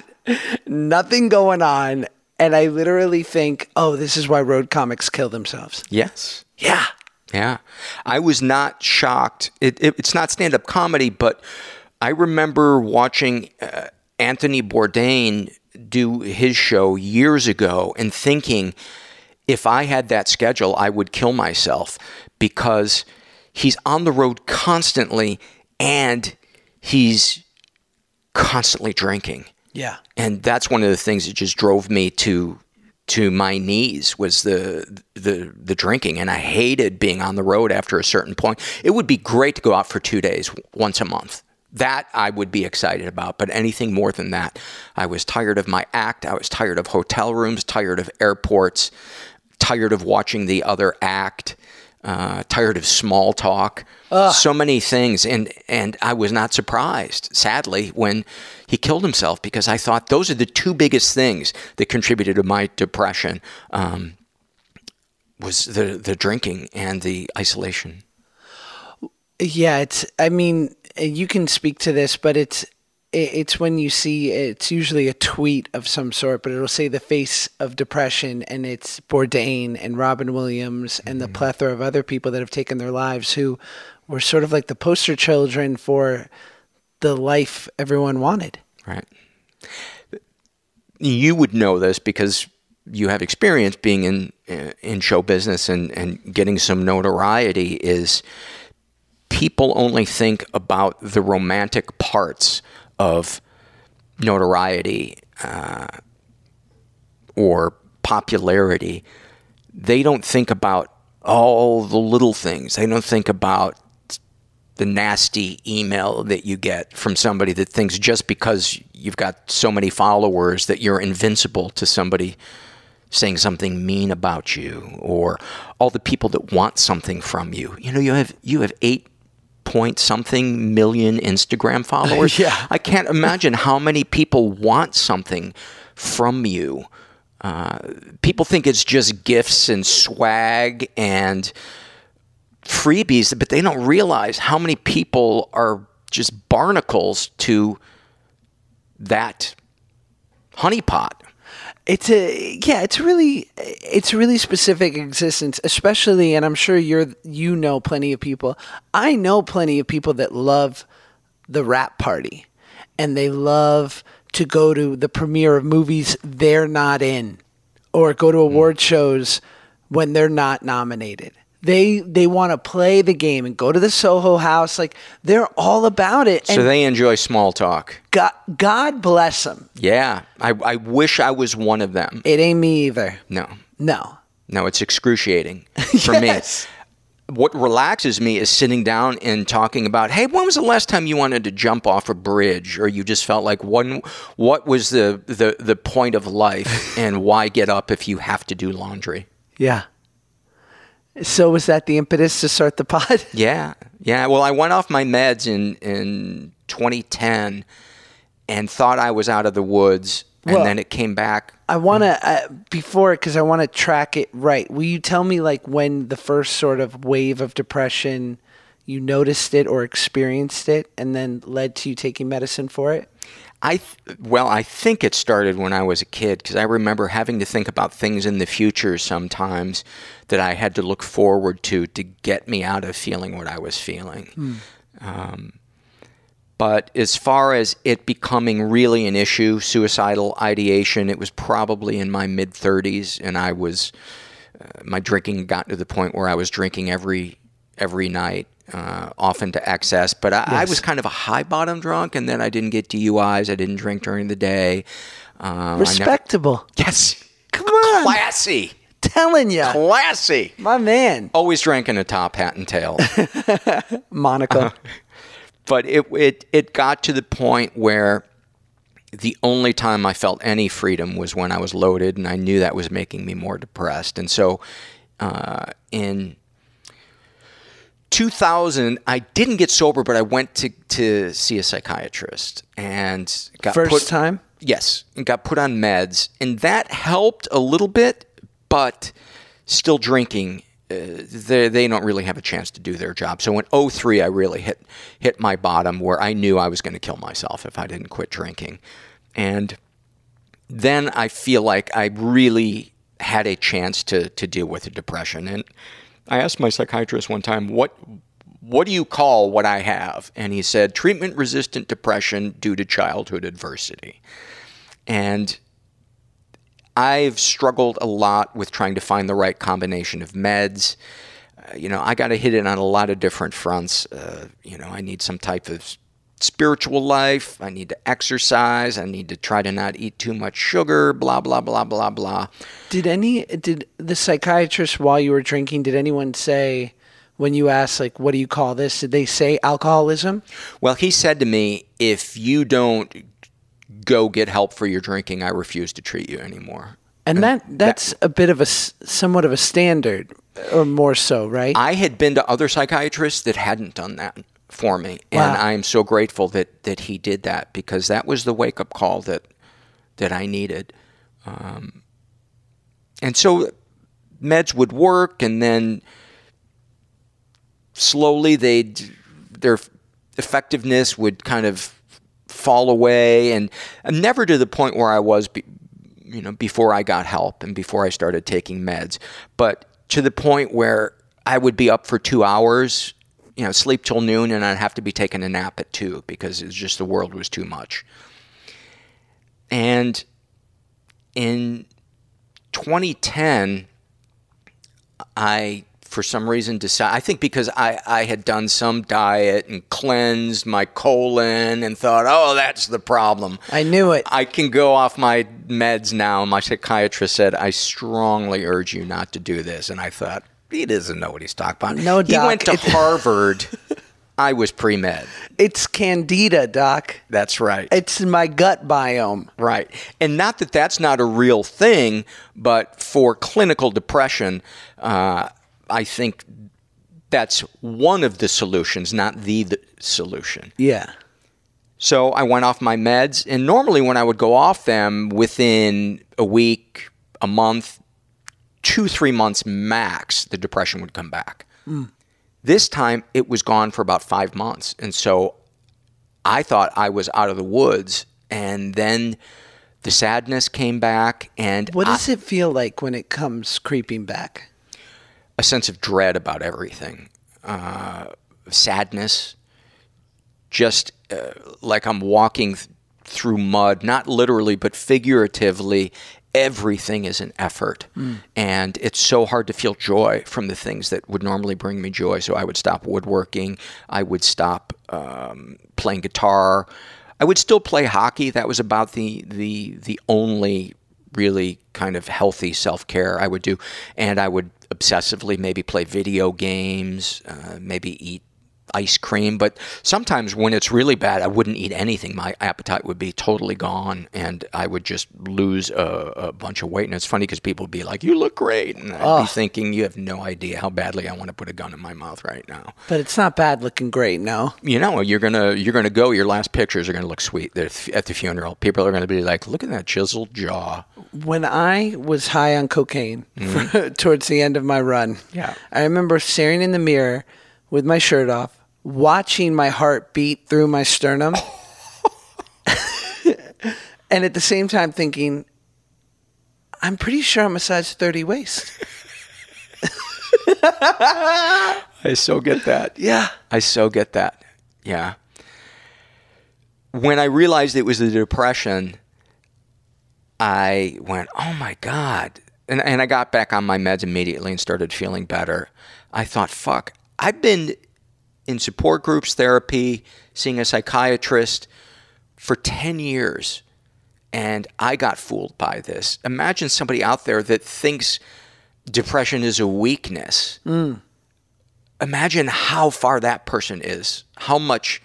Speaker 2: nothing going on. And I literally think, oh, this is why road comics kill themselves.
Speaker 3: Yes.
Speaker 2: Yeah.
Speaker 3: Yeah. I was not shocked. It, it, it's not stand up comedy, but I remember watching uh, Anthony Bourdain do his show years ago and thinking if I had that schedule, I would kill myself because he's on the road constantly and he's constantly drinking
Speaker 2: Yeah.
Speaker 3: and that's one of the things that just drove me to to my knees was the the the drinking and I hated being on the road after a certain point. It would be great to go out for 2 days once a month. That I would be excited about, but anything more than that, I was tired of my act. I was tired of hotel rooms, tired of airports, tired of watching the other act, uh, tired of small talk. So many things, and and I was not surprised, sadly, when he killed himself because I thought those are the two biggest things that contributed to my depression. Um, was the the drinking and the isolation.
Speaker 2: Yeah, it's. I mean, you can speak to this, but it's it- it's when you see it's usually a tweet of some sort, but it'll say the face of depression, and it's Bourdain and Robin Williams and the mm-hmm. plethora of other people that have taken their lives who were sort of like the poster children for the life everyone wanted.
Speaker 3: Right. You would know this because you have experience being in uh, in show business and, and getting some notoriety is people only think about the romantic parts of notoriety uh, or popularity. They don't think about all the little things. They don't think about the nasty email that you get from somebody that thinks just because you've got so many followers that you're invincible to somebody saying something mean about you or all the people that want something from you. You know, you have you have 8 point something million Instagram followers.
Speaker 2: yeah.
Speaker 3: I can't imagine how many people want something from you. Uh, people think it's just gifts and swag and freebies, but they don't realize how many people are just barnacles to that honeypot.
Speaker 2: It's a yeah, it's really it's a really specific existence, especially and I'm sure you're you know plenty of people. I know plenty of people that love the rap party and they love to go to the premiere of movies they're not in or go to mm. award shows when they're not nominated. They they want to play the game and go to the Soho House. Like they're all about it.
Speaker 3: So
Speaker 2: and
Speaker 3: they enjoy small talk.
Speaker 2: God, God bless them.
Speaker 3: Yeah. I, I wish I was one of them.
Speaker 2: It ain't me either.
Speaker 3: No.
Speaker 2: No.
Speaker 3: No, it's excruciating for
Speaker 2: Yes.
Speaker 3: me. What relaxes me is sitting down and talking about, hey, when was the last time you wanted to jump off a bridge, or you just felt like one? What was the the the point of life, and why get up if you have to do laundry?
Speaker 2: Yeah. So was that the impetus to start the pod?
Speaker 3: Yeah, yeah. Well, I went off my meds in in 2010, and thought I was out of the woods, and
Speaker 2: Well-
Speaker 3: then it came back.
Speaker 2: I want to uh, before because I want to track it right. Will you tell me like when the first sort of wave of depression you noticed it or experienced it, and then led to you taking medicine for it?
Speaker 3: I th- well, I think it started when I was a kid because I remember having to think about things in the future sometimes that I had to look forward to to get me out of feeling what I was feeling. Um, but as far as it becoming really an issue, suicidal ideation, it was probably in my mid 30s, and I was uh, my drinking got to the point where I was drinking every every night, uh, often to excess. But I, I was kind of a high bottom drunk, and then I didn't get DUIs. I didn't drink during the day. Um, I never-
Speaker 2: Respectable.
Speaker 3: yes,
Speaker 2: Come on.
Speaker 3: classy,
Speaker 2: Telling you,
Speaker 3: classy.
Speaker 2: my man,
Speaker 3: Always drank in a top hat and tail.
Speaker 2: Monica.
Speaker 3: but it, it it got to the point where the only time I felt any freedom was when I was loaded, and I knew that was making me more depressed. And so, uh, in 2000, I didn't get sober, but I went to to see a psychiatrist and got
Speaker 2: First
Speaker 3: put,
Speaker 2: time?
Speaker 3: Yes, and got put on meds, and that helped a little bit, but still drinking. Uh, they, they don't really have a chance to do their job. So in 03, I really hit hit my bottom where I knew I was going to kill myself if I didn't quit drinking, and then I feel like I really had a chance to to deal with the depression. And I asked my psychiatrist one time, "What what do you call what I have?" And he said, "Treatment resistant depression due to childhood adversity." And I've struggled a lot with trying to find the right combination of meds. Uh, you know, I got to hit it on a lot of different fronts. Uh, you know, I need some type of spiritual life. I need to exercise. I need to try to not eat too much sugar. Blah blah blah blah blah.
Speaker 2: Did any did the psychiatrist while you were drinking? Did anyone say when you asked like, "What do you call this?" Did they say alcoholism?
Speaker 3: Well, he said to me, "If you don't go get help for your drinking, I refuse to treat you anymore."
Speaker 2: And that that's a bit of a somewhat of a standard, or more so, right?
Speaker 3: I had been to other psychiatrists that hadn't done that for me, and I am so grateful that that he did that because that was the wake up call that that I needed. Um, and so meds would work, and then slowly they their effectiveness would kind of fall away, and never to the point where I was. Be, you know, before I got help and before I started taking meds, but to the point where I would be up for two hours you know, sleep till noon and I'd have to be taking a nap at two because it's just the world was too much. And in 2010, I for some reason decided I think because I, I had done some diet and cleansed my colon and thought, oh, that's the problem.
Speaker 2: I knew it.
Speaker 3: I can go off my meds now. My psychiatrist said, I strongly urge you not to do this. And I thought, he doesn't know what he's talking about.
Speaker 2: No,
Speaker 3: he
Speaker 2: Doc,
Speaker 3: went to Harvard. I was pre med.
Speaker 2: It's candida, doc.
Speaker 3: That's right.
Speaker 2: It's in my gut biome.
Speaker 3: Right. And not that that's not a real thing, but for clinical depression, uh, I think that's one of the solutions, not the, the solution.
Speaker 2: Yeah.
Speaker 3: So I went off my meds, and normally when I would go off them within a week, a month, two, three months max, the depression would come back. This time it was gone for about five months. And so I thought I was out of the woods. And then the sadness came back, and
Speaker 2: What
Speaker 3: I-
Speaker 2: does it feel like when it comes creeping back?
Speaker 3: a sense of dread about everything, uh, sadness, just uh, like I'm walking th- through mud, not literally, but figuratively. Everything is an effort. And it's so hard to feel joy from the things that would normally bring me joy. So I would stop woodworking. I would stop um, playing guitar. I would still play hockey. That was about the, the, the only really kind of healthy self care I would do. And I would obsessively maybe play video games, uh, maybe eat ice cream. But sometimes when it's really bad, I wouldn't eat anything. My appetite would be totally gone and I would just lose a, a bunch of weight. And it's funny because people would be like, You look great. And I'd be thinking, You have no idea how badly I want to put a gun in my mouth right now.
Speaker 2: But it's not bad looking great, no.
Speaker 3: You know, you're gonna you're gonna go. Your last pictures are gonna look sweet They're th- at the funeral. People are gonna be like, "Look at that chiseled jaw."
Speaker 2: When I was high on cocaine mm-hmm. towards the end of my run,
Speaker 3: Yeah.
Speaker 2: I remember staring in the mirror with my shirt off, watching my heart beat through my sternum, and at the same time thinking, I'm pretty sure I'm a size 30 waist.
Speaker 3: I so get that.
Speaker 2: Yeah.
Speaker 3: I so get that. Yeah. When I realized it was the depression, I went, "Oh my god!" And and I got back on my meds immediately and started feeling better. I thought, "Fuck! I've been in support groups, therapy, seeing a psychiatrist for ten years." and I got fooled by this. Imagine somebody out there that thinks depression is a weakness. Imagine how far that person is, how much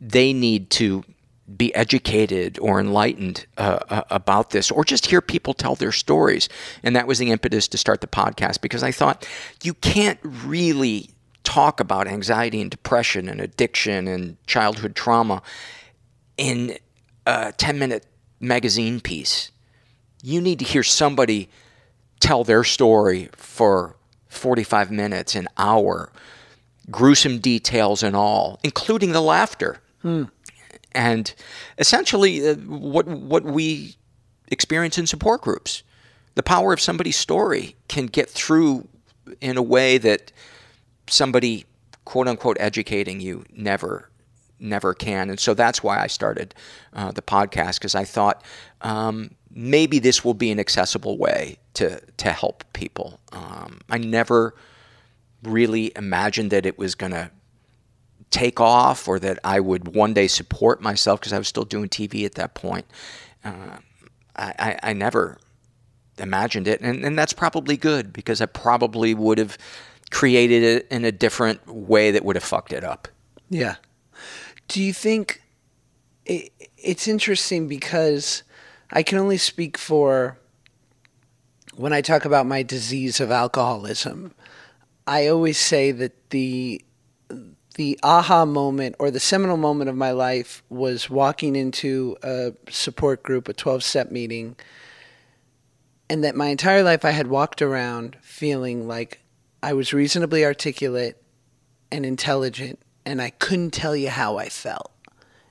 Speaker 3: they need to be educated or enlightened uh, uh, about this, or just hear people tell their stories. And that was the impetus to start the podcast because I thought you can't really talk about anxiety and depression and addiction and childhood trauma in a 10 minute magazine piece. You need to hear somebody tell their story for 45 minutes, an hour, gruesome details and all, including the laughter. And essentially, uh, what, what we experience in support groups. The power of somebody's story can get through in a way that somebody, quote unquote, educating you never never can. And so that's why I started uh, the podcast because I thought um, maybe this will be an accessible way to to help people. Um, I never really imagined that it was going to take off or that I would one day support myself because I was still doing TV at that point. Uh, I, I, I never imagined it, and, and that's probably good because I probably would have created it in a different way that would have fucked it up.
Speaker 2: Yeah. Do you think it, it's interesting because I can only speak for when I talk about my disease of alcoholism. I always say that the the aha moment or the seminal moment of my life was walking into a support group, a 12 step meeting, and that my entire life I had walked around feeling like I was reasonably articulate and intelligent, and I couldn't tell you how I felt.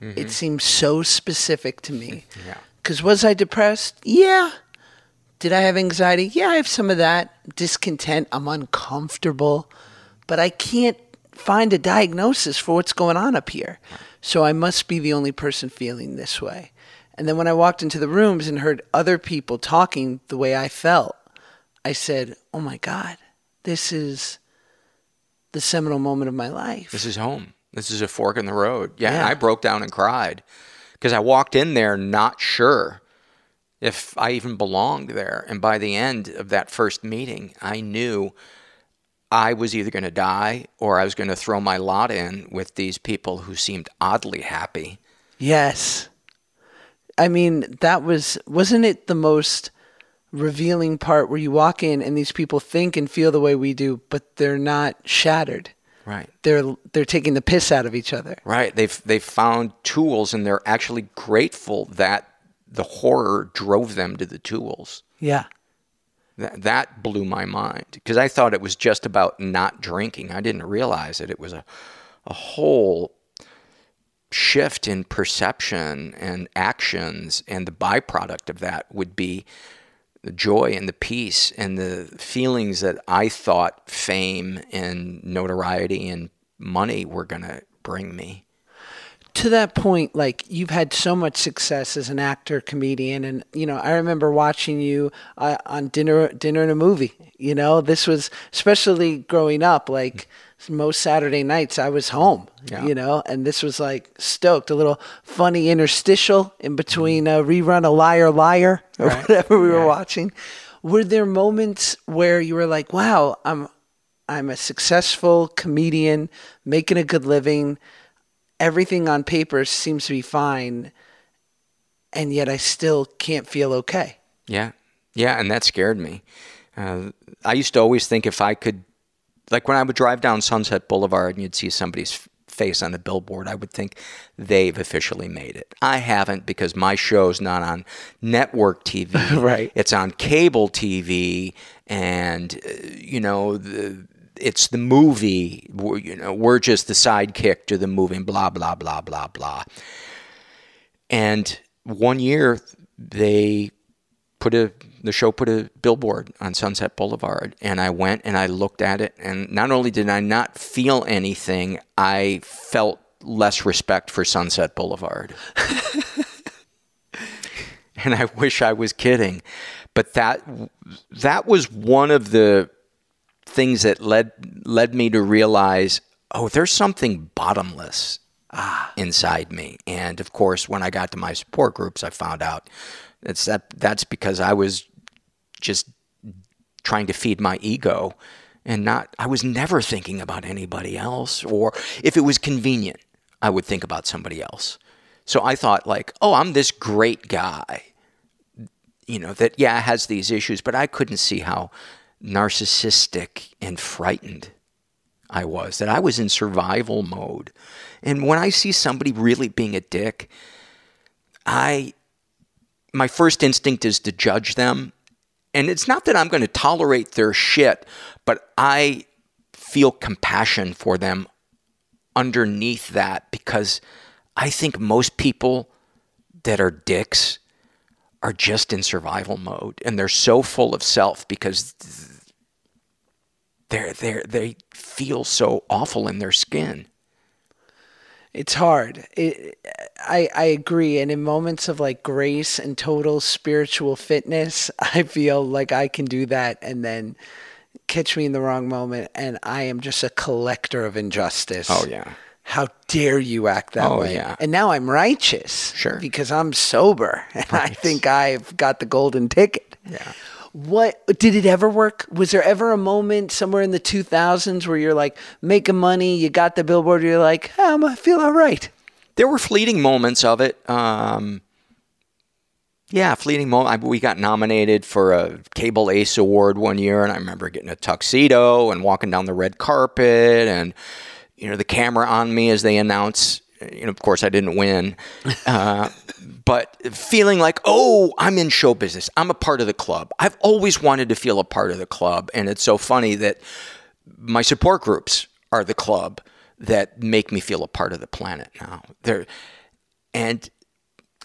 Speaker 2: Mm-hmm. It seemed so specific to me.
Speaker 3: Yeah.
Speaker 2: Because was I depressed? Yeah. Did I have anxiety? Yeah, I have some of that. Discontent. I'm uncomfortable. But I can't find a diagnosis for what's going on up here. So I must be the only person feeling this way. And then when I walked into the rooms and heard other people talking the way I felt, I said, "Oh my God, this is the seminal moment of my life."
Speaker 3: This is home. This is a fork in the road. Yeah,
Speaker 2: Yeah.
Speaker 3: I broke down and cried because I walked in there not sure if I even belonged there. And by the end of that first meeting, I knew I was either going to die or I was going to throw my lot in with these people who seemed oddly happy.
Speaker 2: Yes. I mean, that was wasn't it the most revealing part where you walk in and these people think and feel the way we do, but they're not shattered.
Speaker 3: Right.
Speaker 2: They're they're taking the piss out of each other.
Speaker 3: Right. They've they've found tools and they're actually grateful that the horror drove them to the tools.
Speaker 2: Yeah.
Speaker 3: That, that blew my mind because I thought it was just about not drinking. I didn't realize that it was a, a whole shift in perception and actions, and the byproduct of that would be the joy and the peace and the feelings that I thought fame and notoriety and money were going to bring me.
Speaker 2: to that point, like you've had so much success as an actor, comedian, and you know, I remember watching you uh, on dinner, dinner and a movie. You know, this was especially growing up. Like most Saturday nights, I was home.
Speaker 3: Yeah.
Speaker 2: You know, and this was like stoked. A little funny interstitial in between a rerun, a liar, liar, or
Speaker 3: Right.
Speaker 2: whatever we were watching. Were there moments where you were like, "Wow, I'm, I'm a successful comedian, making a good living." everything on paper seems to be fine and yet I still can't feel okay.
Speaker 3: Yeah. Yeah. And that scared me. Uh, I used to always think if I could, like when I would drive down Sunset Boulevard and you'd see somebody's face on the billboard, I would think they've officially made it. I haven't because my show's not on network TV.
Speaker 2: Right.
Speaker 3: It's on cable TV and, uh, you know, the, it's the movie. We're, you know, we're just the sidekick to the movie and blah, blah, blah, blah, blah. And one year they put a the show put a billboard on Sunset Boulevard and I went and I looked at it and not only did I not feel anything, I felt less respect for Sunset Boulevard. and I wish I was kidding. But that that was one of the things that led led me to realize, oh, there's something bottomless ah, inside me. And of course, when I got to my support groups, I found out it's that that's because I was just trying to feed my ego and not I was never thinking about anybody else or if it was convenient, I would think about somebody else. So I thought like, "Oh, I'm this great guy." You know, that yeah, has these issues, but I couldn't see how narcissistic and frightened I was, that I was in survival mode. And when I see somebody really being a dick, I my first instinct is to judge them. And it's not that I'm going to tolerate their shit, but I feel compassion for them underneath that because I think most people that are dicks are just in survival mode and they're so full of self because they're they they feel so awful in their skin.
Speaker 2: It's hard. It, I I agree. And in moments of like grace and total spiritual fitness, I feel like I can do that, and then catch me in the wrong moment, and I am just a collector of injustice.
Speaker 3: Oh, yeah.
Speaker 2: How dare you act that
Speaker 3: Oh,
Speaker 2: way?
Speaker 3: yeah.
Speaker 2: And now I'm righteous.
Speaker 3: Sure.
Speaker 2: Because I'm sober, and I think I've got the golden ticket.
Speaker 3: Yeah.
Speaker 2: What did it ever work? Was there ever a moment somewhere in the 2000s where you're like making money, you got the billboard, you're like, oh, I feel all right.
Speaker 3: There were fleeting moments of it. Um, yeah, fleeting moment. We got nominated for a Cable Ace Award one year, and I remember getting a tuxedo and walking down the red carpet, and you know the camera on me as they announce. You know, of course, I didn't win, uh, but feeling like, oh, I'm in show business. I'm a part of the club. I've always wanted to feel a part of the club, and it's so funny that my support groups are the club that make me feel a part of the planet now. They're, and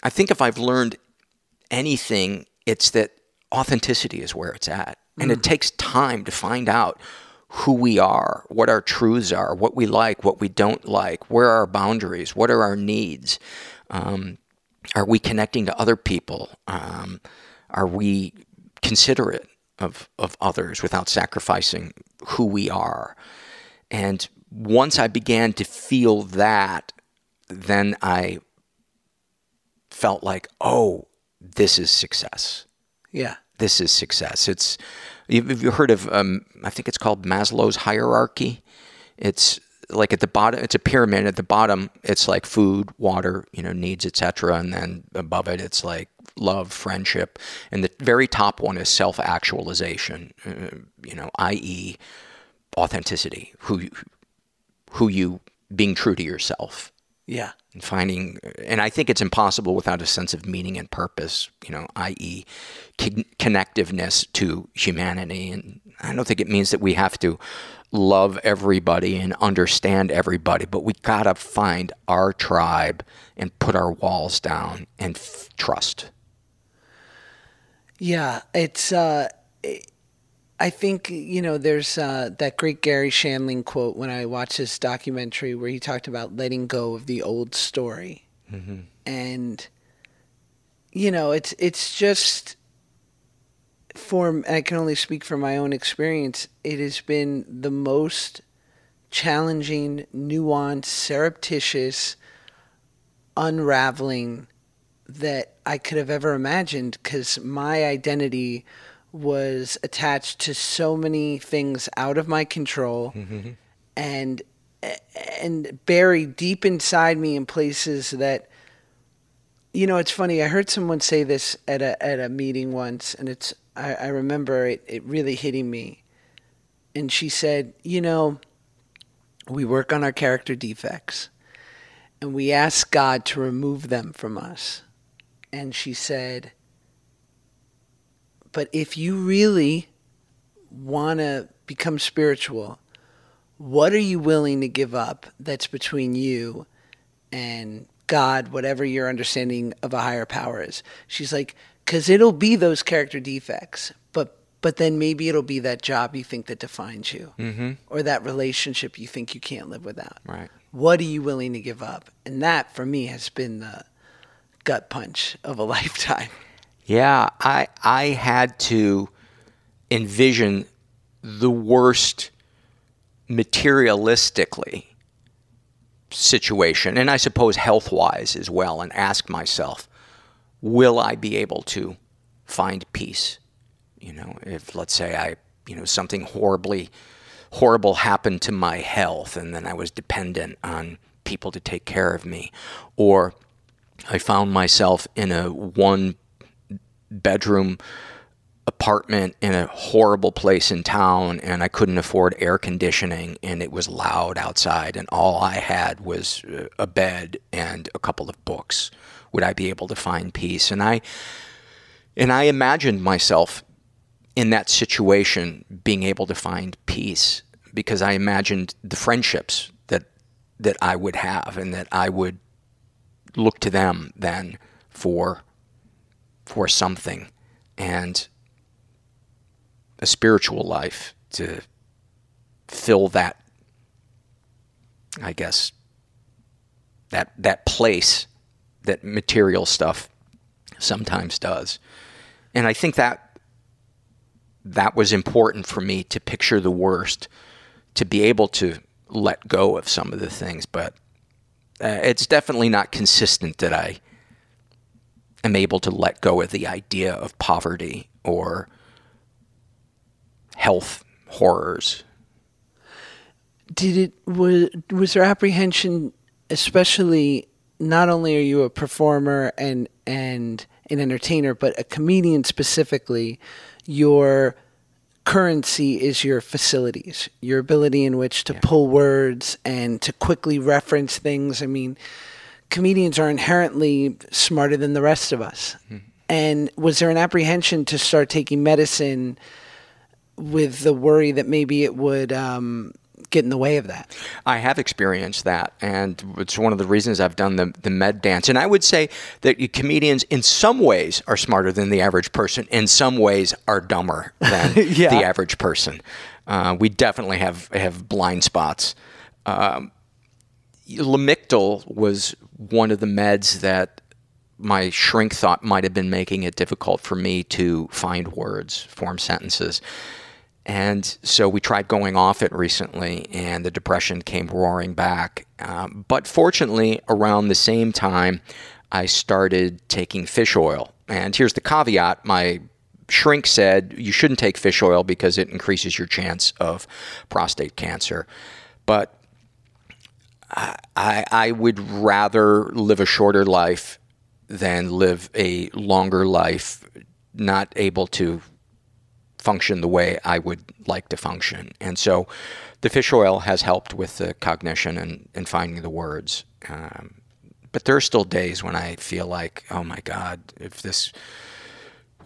Speaker 3: I think if I've learned anything, it's that authenticity is where it's at. And it takes time to find out who we are, what our truths are, what we like, what we don't like, where are our boundaries, what are our needs. Um, are we connecting to other people? Um, are we considerate of, of others without sacrificing who we are? And once I began to feel that, then I felt like, oh, this is success.
Speaker 2: Yeah.
Speaker 3: This is success. It's Have you heard of? Um, I think it's called Maslow's hierarchy. It's like at the bottom, it's a pyramid. At the bottom, it's like food, water, you know, needs, etc. And then above it, it's like love, friendship, and the very top one is self-actualization. Uh, you know, i.e., authenticity. Who, who you being true to yourself.
Speaker 2: Yeah.
Speaker 3: And finding, and I think it's impossible without a sense of meaning and purpose, you know, i.e., con- connectiveness to humanity. And I don't think it means that we have to love everybody and understand everybody, but we got to find our tribe and put our walls down and f- trust.
Speaker 2: Yeah. It's, uh, it, I think you know there's uh, that great Garry Shandling quote when I watched this documentary where he talked about letting go of the old story, mm-hmm. and you know it's it's just for I can only speak from my own experience. It has been the most challenging, nuanced, surreptitious unraveling that I could have ever imagined because my identity was attached to so many things out of my control mm-hmm. and and buried deep inside me in places that you know it's funny i heard someone say this at a at a meeting once and it's i, I remember it, it really hitting me and she said you know we work on our character defects and we ask god to remove them from us and she said but if you really want to become spiritual, what are you willing to give up that's between you and God, whatever your understanding of a higher power is? She's like, because it'll be those character defects, but but then maybe it'll be that job you think that defines you, mm-hmm. or that relationship you think you can't live without.
Speaker 3: Right.
Speaker 2: What are you willing to give up? And that, for me, has been the gut punch of a lifetime.
Speaker 3: Yeah, I I had to envision the worst materialistically situation, and I suppose health wise as well, and ask myself, will I be able to find peace? You know, if let's say I, you know, something horribly horrible happened to my health and then I was dependent on people to take care of me, or I found myself in a one bedroom apartment in a horrible place in town and I couldn't afford air conditioning and it was loud outside and all I had was uh, a bed and a couple of books. Would I be able to find peace? And I and I imagined myself in that situation being able to find peace because I imagined the friendships that that I would have and that I would look to them then for for something and a spiritual life to fill that I guess that that place that material stuff sometimes does. And I think that that was important for me to picture the worst, to be able to let go of some of the things, but uh, it's definitely not consistent that I am able to let go of the idea of poverty or health horrors.
Speaker 2: Did it was was there apprehension, especially not only are you a performer and and an entertainer, but a comedian specifically, your currency is your facilities, your ability in which to yeah. pull words and to quickly reference things. I mean, comedians are inherently smarter than the rest of us. Mm-hmm. And was there an apprehension to start taking medicine with the worry that maybe it would um, get in the way of that?
Speaker 3: I have experienced that, and it's one of the reasons I've done the, the med dance. And I would say that comedians, in some ways, are smarter than the average person, in some ways, are dumber than yeah. the average person. Uh, we definitely have have blind spots. Um, Lamictal was one of the meds that my shrink thought might have been making it difficult for me to find words, form sentences. And so we tried going off it recently, and the depression came roaring back. Um, but fortunately, around the same time, I started taking fish oil. And here's the caveat my shrink said you shouldn't take fish oil because it increases your chance of prostate cancer. But I, I would rather live a shorter life than live a longer life, not able to function the way I would like to function. And so the fish oil has helped with the cognition and, and finding the words. Um, but there are still days when I feel like, oh my God, if this,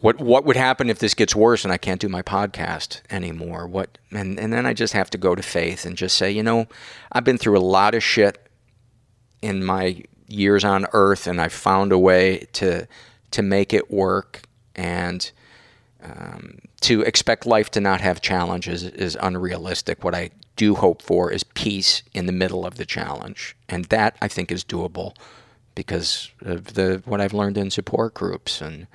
Speaker 3: what what would happen if this gets worse and I can't do my podcast anymore? What and and then I just have to go to faith and just say, you know, I've been through a lot of shit in my years on earth and I found a way to to make it work and um, to expect life to not have challenges is unrealistic. What I do hope for is peace in the middle of the challenge, and that I think is doable because of the what I've learned in support groups and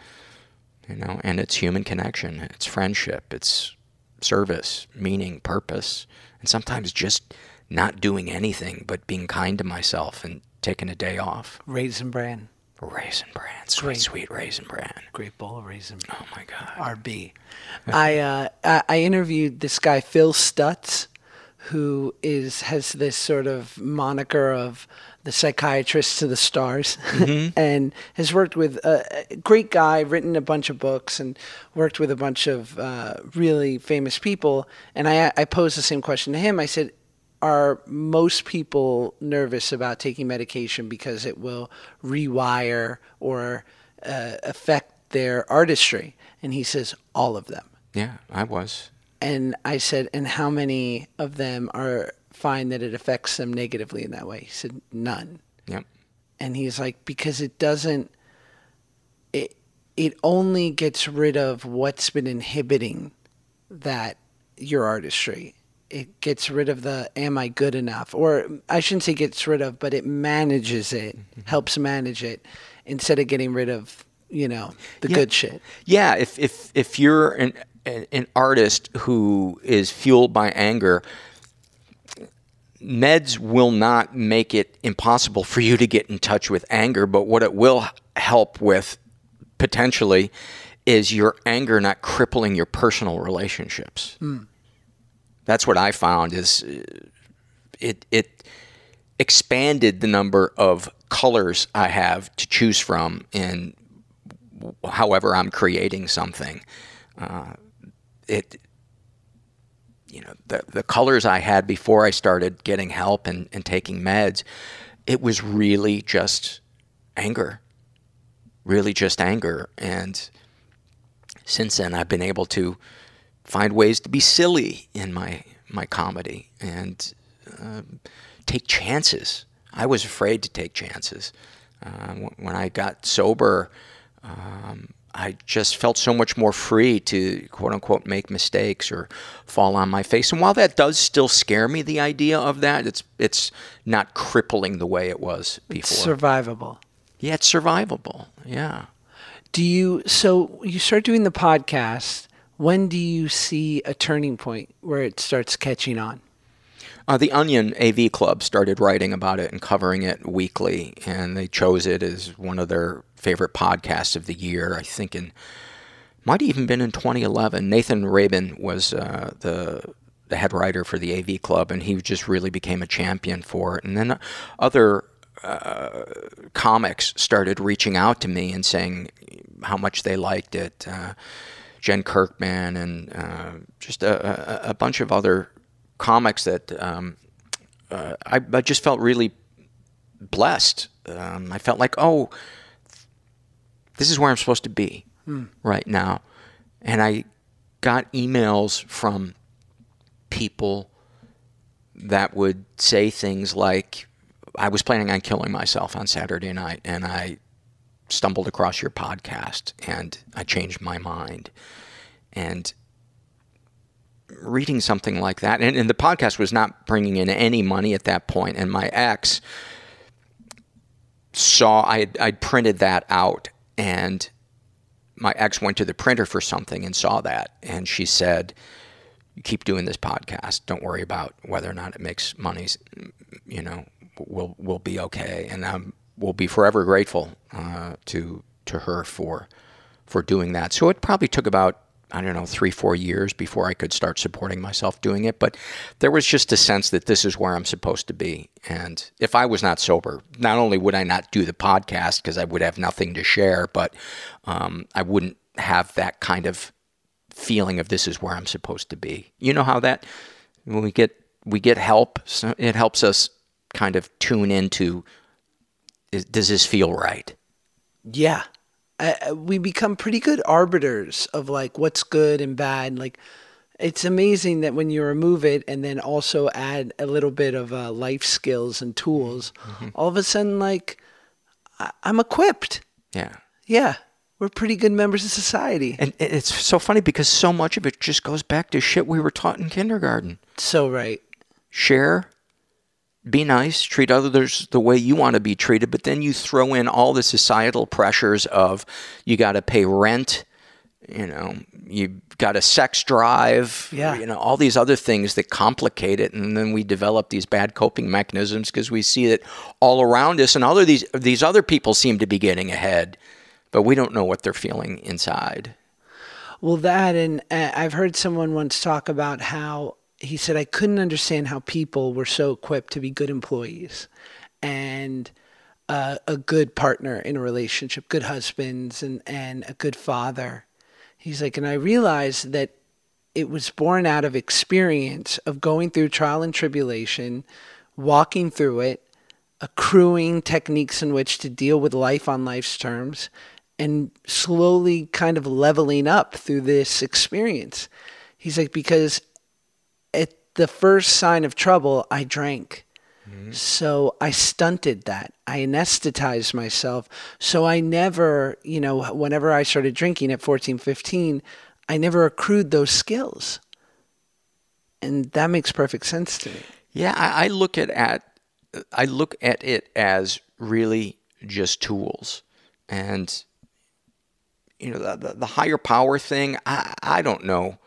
Speaker 3: you know, and it's human connection, it's friendship, it's service, meaning, purpose, and sometimes just not doing anything but being kind to myself and taking a day off.
Speaker 2: Raisin bran.
Speaker 3: Raisin bran, sweet,
Speaker 2: Great.
Speaker 3: sweet raisin bran.
Speaker 2: Great bowl of raisin bran.
Speaker 3: Oh my God.
Speaker 2: RB. I, uh, I I interviewed this guy Phil Stutz, who is has this sort of moniker of the psychiatrist to the stars, and has worked with a a great guy, written a bunch of books, and worked with a bunch of uh, really famous people. And I I posed the same question to him. I said. Are most people nervous about taking medication because it will rewire or uh, affect their artistry? And he says, all of them.
Speaker 3: Yeah, I was.
Speaker 2: And I said, and how many of them are find that it affects them negatively in that way? He said, none.
Speaker 3: Yep.
Speaker 2: And he's like, because it doesn't, it, it only gets rid of what's been inhibiting that your artistry. It gets rid of the am I good enough? Or I shouldn't say gets rid of, but it manages it, mm-hmm. helps manage it instead of getting rid of, you know, the
Speaker 3: Yeah.
Speaker 2: good shit.
Speaker 3: Yeah, if if if you're an an artist who is fueled by anger, meds will not make it impossible for you to get in touch with anger, but what it will help with potentially is your anger not crippling your personal relationships. That's what I found is uh, it it expanded the number of colors I have to choose from in however I'm creating something. Uh, it, you know, the the colors I had before I started getting help and, and taking meds, it was really just anger, really just anger. And since then, I've been able to find ways to be silly in my my comedy and um, take chances. I was afraid to take chances. Uh, when I got sober, um, I just felt so much more free to quote unquote make mistakes or fall on my face. And while that does still scare me, the idea of that, it's it's not crippling the way it was before.
Speaker 2: Survivable.
Speaker 3: yeah, it's survivable. Yeah.
Speaker 2: Do you so you start doing the podcast? When do you see a turning point where it starts catching on?
Speaker 3: Uh, the Onion AV Club started writing about it and covering it weekly, and they chose it as one of their favorite podcasts of the year. I think in might have even been in 2011. Nathan Rabin was uh, the the head writer for the AV Club, and he just really became a champion for it. And then other uh, comics started reaching out to me and saying how much they liked it. Uh, Jen Kirkman and uh, just a, a, bunch of other comics that um, uh, I, I just felt really blessed. Um, I felt like, oh, this is where I'm supposed to be hmm. right now. And I got emails from people that would say things like, I was planning on killing myself on Saturday night, and I stumbled across your podcast and I changed my mind. And reading something like that, and, and the podcast was not bringing in any money at that point, and my ex saw I I'd printed that out, and my ex went to the printer for something and saw that, and she said, "Keep doing this podcast. Don't worry about whether or not it makes money. You know, we'll we'll be okay." And I'm will be forever grateful uh, to to her for for doing that. So it probably took about I don't know, three, four years before I could start supporting myself doing it. But there was just a sense that this is where I'm supposed to be. And if I was not sober, not only would I not do the podcast because I would have nothing to share, but um, I wouldn't have that kind of feeling of this is where I'm supposed to be. You know how that when we get we get help, it helps us kind of tune into is, does this feel right?
Speaker 2: Yeah. Uh, we become pretty good arbiters of like what's good and bad. Like, it's amazing that when you remove it and then also add a little bit of uh, life skills and tools, mm-hmm. all of a sudden, like, I- I'm equipped.
Speaker 3: Yeah.
Speaker 2: Yeah. We're pretty good members of society.
Speaker 3: And it's so funny because so much of it just goes back to shit we were taught in kindergarten.
Speaker 2: So right.
Speaker 3: Share, be nice, treat others the way you want to be treated, but then you throw in all the societal pressures of you got to pay rent, you know, you got a sex drive,
Speaker 2: yeah.
Speaker 3: you know, all these other things that complicate it, and then we develop these bad coping mechanisms because we see it all around us, and other these these other people seem to be getting ahead, but we don't know what they're feeling inside.
Speaker 2: Well, that and uh, I've heard someone once talk about how he said I couldn't understand how people were so equipped to be good employees and uh, a good partner in a relationship, good husbands and and a good father. He's like, and I realized that it was born out of experience of going through trial and tribulation, walking through it, accruing techniques in which to deal with life on life's terms, and slowly kind of leveling up through this experience. He's like, because the first sign of trouble, I drank. Mm-hmm. So I stunted that. I anesthetized myself. So I never, you know, whenever I started drinking at 14, 15, I never accrued those skills. And that makes perfect sense to me.
Speaker 3: Yeah, I, I look at, at I look at it as really just tools. And you know, the, the, the higher power thing, I, I don't know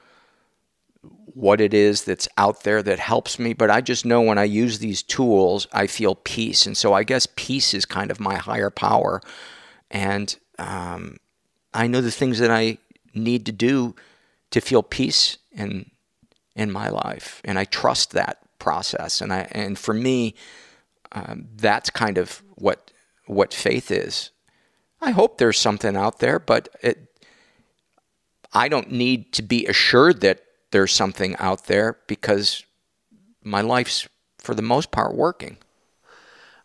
Speaker 3: what it is that's out there that helps me, but I just know when I use these tools, I feel peace. And so I guess peace is kind of my higher power. And um, I know the things that I need to do to feel peace in in my life, and I trust that process. And I and for me, um, that's kind of what what faith is. I hope there's something out there, but it, I don't need to be assured that there's something out there because my life's for the most part working.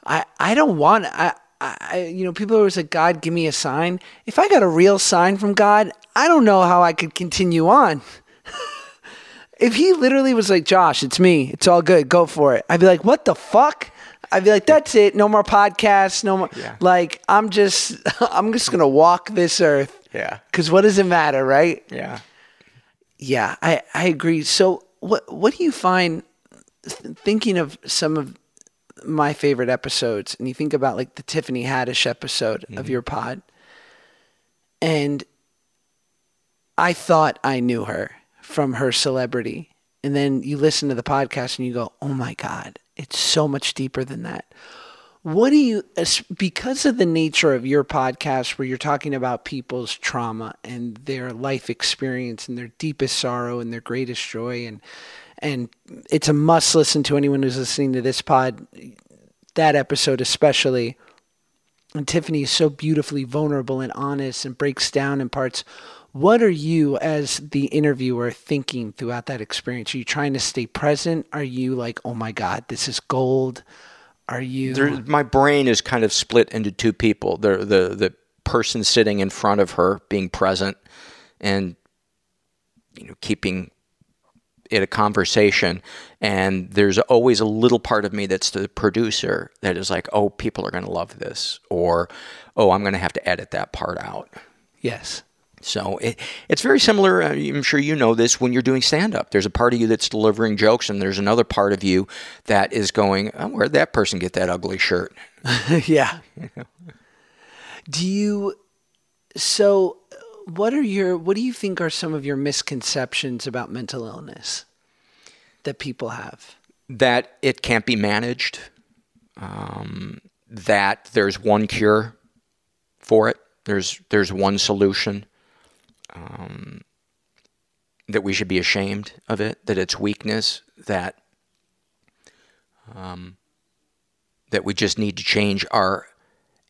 Speaker 2: I I don't want I. I, you know, people always like, God, give me a sign. If I got a real sign from God, I don't know how I could continue on. if he literally was like, Josh, it's me. It's all good. Go for it. I'd be like, what the fuck? I'd be like, that's it. No more podcasts. No more. Yeah. Like, I'm just, I'm just to walk this earth.
Speaker 3: Yeah.
Speaker 2: Because what does it matter, right?
Speaker 3: Yeah.
Speaker 2: Yeah, I, I agree. So what what do you find thinking of some of my favorite episodes and you think about like the Tiffany Haddish episode mm-hmm. of your pod and I thought I knew her from her celebrity and then you listen to the podcast and you go, "Oh my god, it's so much deeper than that." What do you, because of the nature of your podcast where you're talking about people's trauma and their life experience and their deepest sorrow and their greatest joy, and and it's a must listen to anyone who's listening to this pod, that episode especially. And Tiffany is so beautifully vulnerable and honest and breaks down in parts. What are you, as the interviewer, thinking throughout that experience? Are you trying to stay present? Are you like, oh my God, this is gold? Are you?
Speaker 3: There, my brain is kind of split into two people. The the the person sitting in front of her, being present, and you know keeping it a conversation. And there's always a little part of me that's the producer that is like, oh, people are going to love this, or oh, I'm going to have to edit that part out.
Speaker 2: Yes.
Speaker 3: So it, it's very similar. uh, I'm sure you know this when you're doing stand up. There's a part of you that's delivering jokes, and there's another part of you that is going, oh, Where'd that person get that ugly shirt?
Speaker 2: yeah. do you so what are your what do you think are some of your misconceptions about mental illness that people have?
Speaker 3: That it can't be managed, um, that there's one cure for it, there's, there's one solution, um, that we should be ashamed of it, that it's weakness, that um, that we just need to change our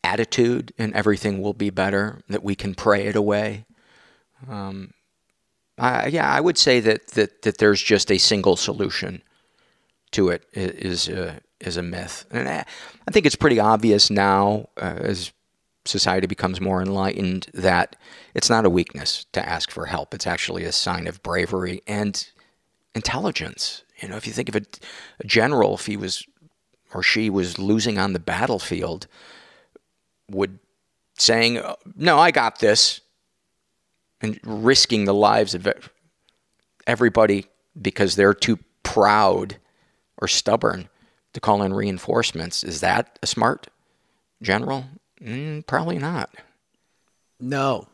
Speaker 3: attitude and everything will be better, that we can pray it away. Um, I, yeah, I would say that, that, that there's just a single solution to it is is a myth. And I, I think it's pretty obvious now uh, as society becomes more enlightened that it's not a weakness to ask for help. It's actually a sign of bravery and intelligence. You know, if you think of a, a general, if he was or she was losing on the battlefield, would saying, "No, I got this," and risking the lives of everybody because they're too proud or stubborn to call in reinforcements. Is that a smart general? Mm, probably not.
Speaker 2: No.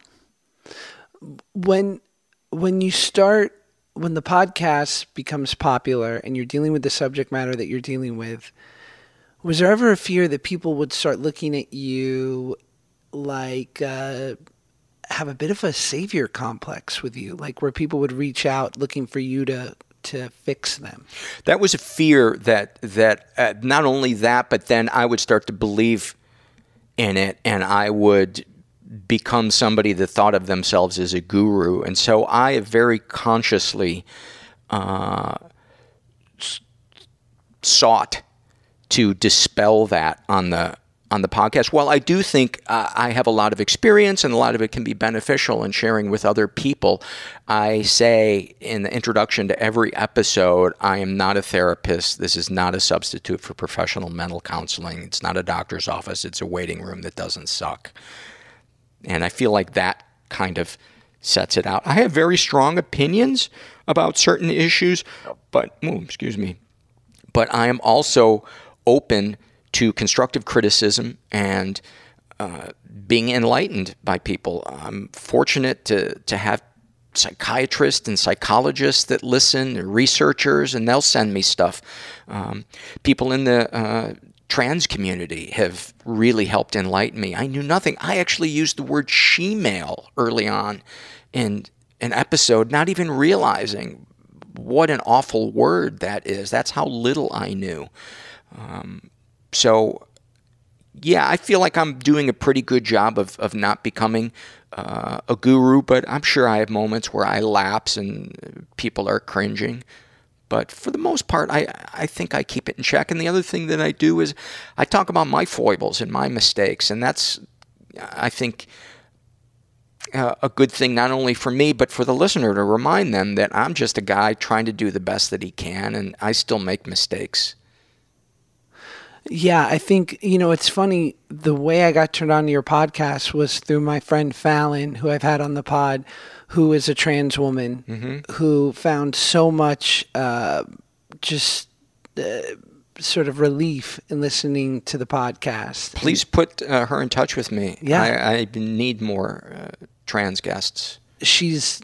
Speaker 2: When when you start when the podcast becomes popular and you're dealing with the subject matter that you're dealing with, was there ever a fear that people would start looking at you like uh, have a bit of a savior complex with you, like where people would reach out looking for you to to fix them?
Speaker 3: That was a fear that that uh, not only that, but then I would start to believe in it, and I would become somebody that thought of themselves as a guru, and so I very consciously uh, sought to dispel that on the on the podcast. While I do think uh, I have a lot of experience and a lot of it can be beneficial in sharing with other people, I say in the introduction to every episode, I am not a therapist. This is not a substitute for professional mental counseling. It's not a doctor's office. It's a waiting room that doesn't suck. And I feel like that kind of sets it out. I have very strong opinions about certain issues, but, excuse me, but I am also open to constructive criticism and uh, being enlightened by people. I'm fortunate to, to have psychiatrists and psychologists that listen, researchers, and they'll send me stuff. Um, people in the uh, trans community have really helped enlighten me. I knew nothing. I actually used the word she-male early on in an episode, not even realizing what an awful word that is. That's how little I knew. Um, so, yeah, I feel like I'm doing a pretty good job of, of not becoming uh, a guru, but I'm sure I have moments where I lapse and people are cringing. But for the most part, I, I think I keep it in check. And the other thing that I do is I talk about my foibles and my mistakes. And that's, I think, uh, a good thing not only for me, but for the listener to remind them that I'm just a guy trying to do the best that he can, and I still make mistakes.
Speaker 2: Yeah, I think, you know, it's funny. The way I got turned on to your podcast was through my friend Fallon, who I've had on the pod, who is a trans woman mm-hmm. who found so much uh, just uh, sort of relief in listening to the podcast.
Speaker 3: Please put uh, her in touch with me. Yeah. I, I need more uh, trans guests.
Speaker 2: She's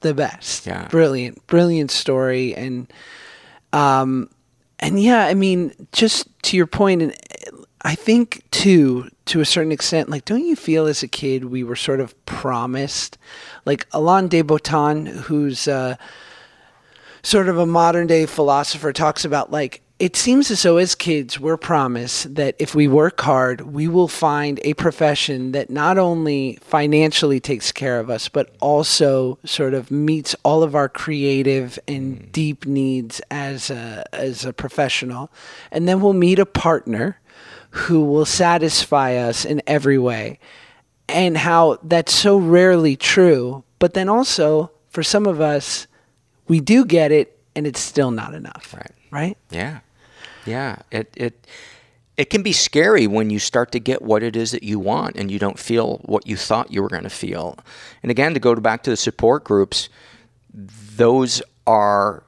Speaker 2: the best. Yeah. Brilliant, brilliant story. And, um, and yeah, I mean, just to your point, and I think too, to a certain extent, like, don't you feel as a kid we were sort of promised, like Alain de Botton, who's uh, sort of a modern day philosopher, talks about like it seems as though as kids we're promised that if we work hard we will find a profession that not only financially takes care of us but also sort of meets all of our creative and mm. deep needs as a as a professional. And then we'll meet a partner who will satisfy us in every way. And how that's so rarely true but then also for some of us we do get it and it's still not enough.
Speaker 3: Right.
Speaker 2: Right?
Speaker 3: Yeah yeah, it it it can be scary when you start to get what it is that you want and you don't feel what you thought you were going to feel. And again, to go back to the support groups, those are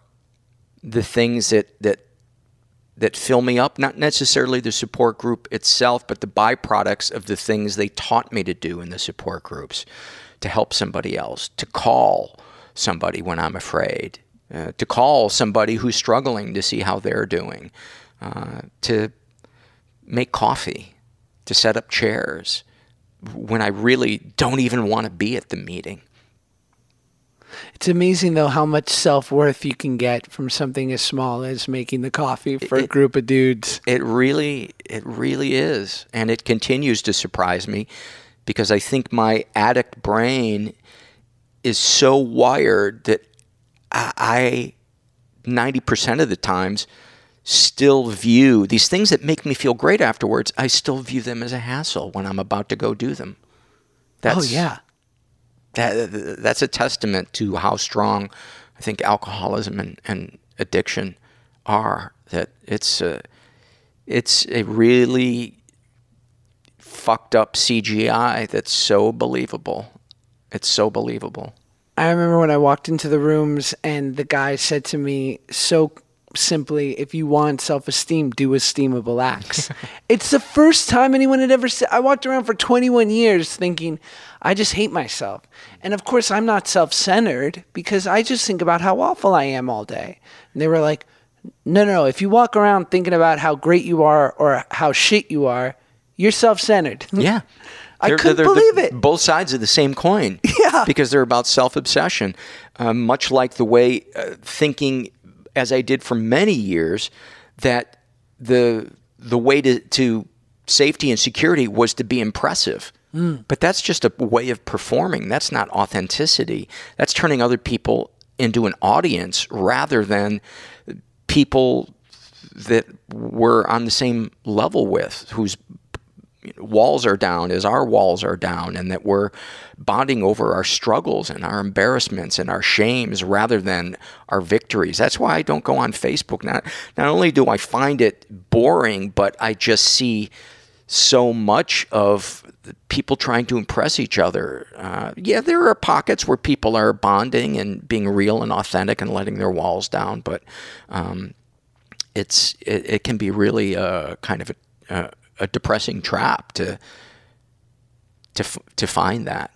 Speaker 3: the things that that that fill me up, not necessarily the support group itself, but the byproducts of the things they taught me to do in the support groups to help somebody else, to call somebody when I'm afraid, uh, to call somebody who's struggling to see how they're doing, uh, to make coffee, to set up chairs when I really don't even want to be at the meeting.
Speaker 2: It's amazing though how much self worth you can get from something as small as making the coffee for
Speaker 3: It-
Speaker 2: a group of dudes.
Speaker 3: It really, it really is, and it continues to surprise me because I think my addict brain is so wired that I, ninety percent of the times, still view these things that make me feel great afterwards. I still view them as a hassle when I'm about to go do them. Oh, that's,
Speaker 2: oh yeah.
Speaker 3: that that's a testament to how strong I think alcoholism and, and addiction are. That it's a it's a really fucked up CGI that's so believable. It's so believable.
Speaker 2: I remember when I walked into the rooms and the guy said to me so simply, if you want self esteem, do esteemable acts. it's the first time anyone had ever said I walked around for 21 years thinking, I just hate myself. And of course, I'm not self centered because I just think about how awful I am all day. And they were like, no, no, no. If you walk around thinking about how great you are or how shit you are, you're self centered.
Speaker 3: Yeah.
Speaker 2: I
Speaker 3: They're-
Speaker 2: couldn't
Speaker 3: they're
Speaker 2: believe
Speaker 3: the-
Speaker 2: it.
Speaker 3: Both sides of the same coin.
Speaker 2: Yeah.
Speaker 3: Because they're about self obsession. Um, much like the way uh, thinking, as I did for many years, that the the way to, to safety and security was to be impressive. Hmm. But that's just a way of performing. That's not authenticity. That's turning other people into an audience rather than people that we're on the same level with, whose walls are down as our walls are down, and that we're bonding over our struggles and our embarrassments and our shames rather than our victories. That's why I don't go on Facebook. Not not only do I find it boring, but I just see so much of people trying to impress each other. Uh, yeah, there are pockets where people are bonding and being real and authentic and letting their walls down, but um, it's it, it can be really uh, kind of a, uh, a depressing trap to to to find that.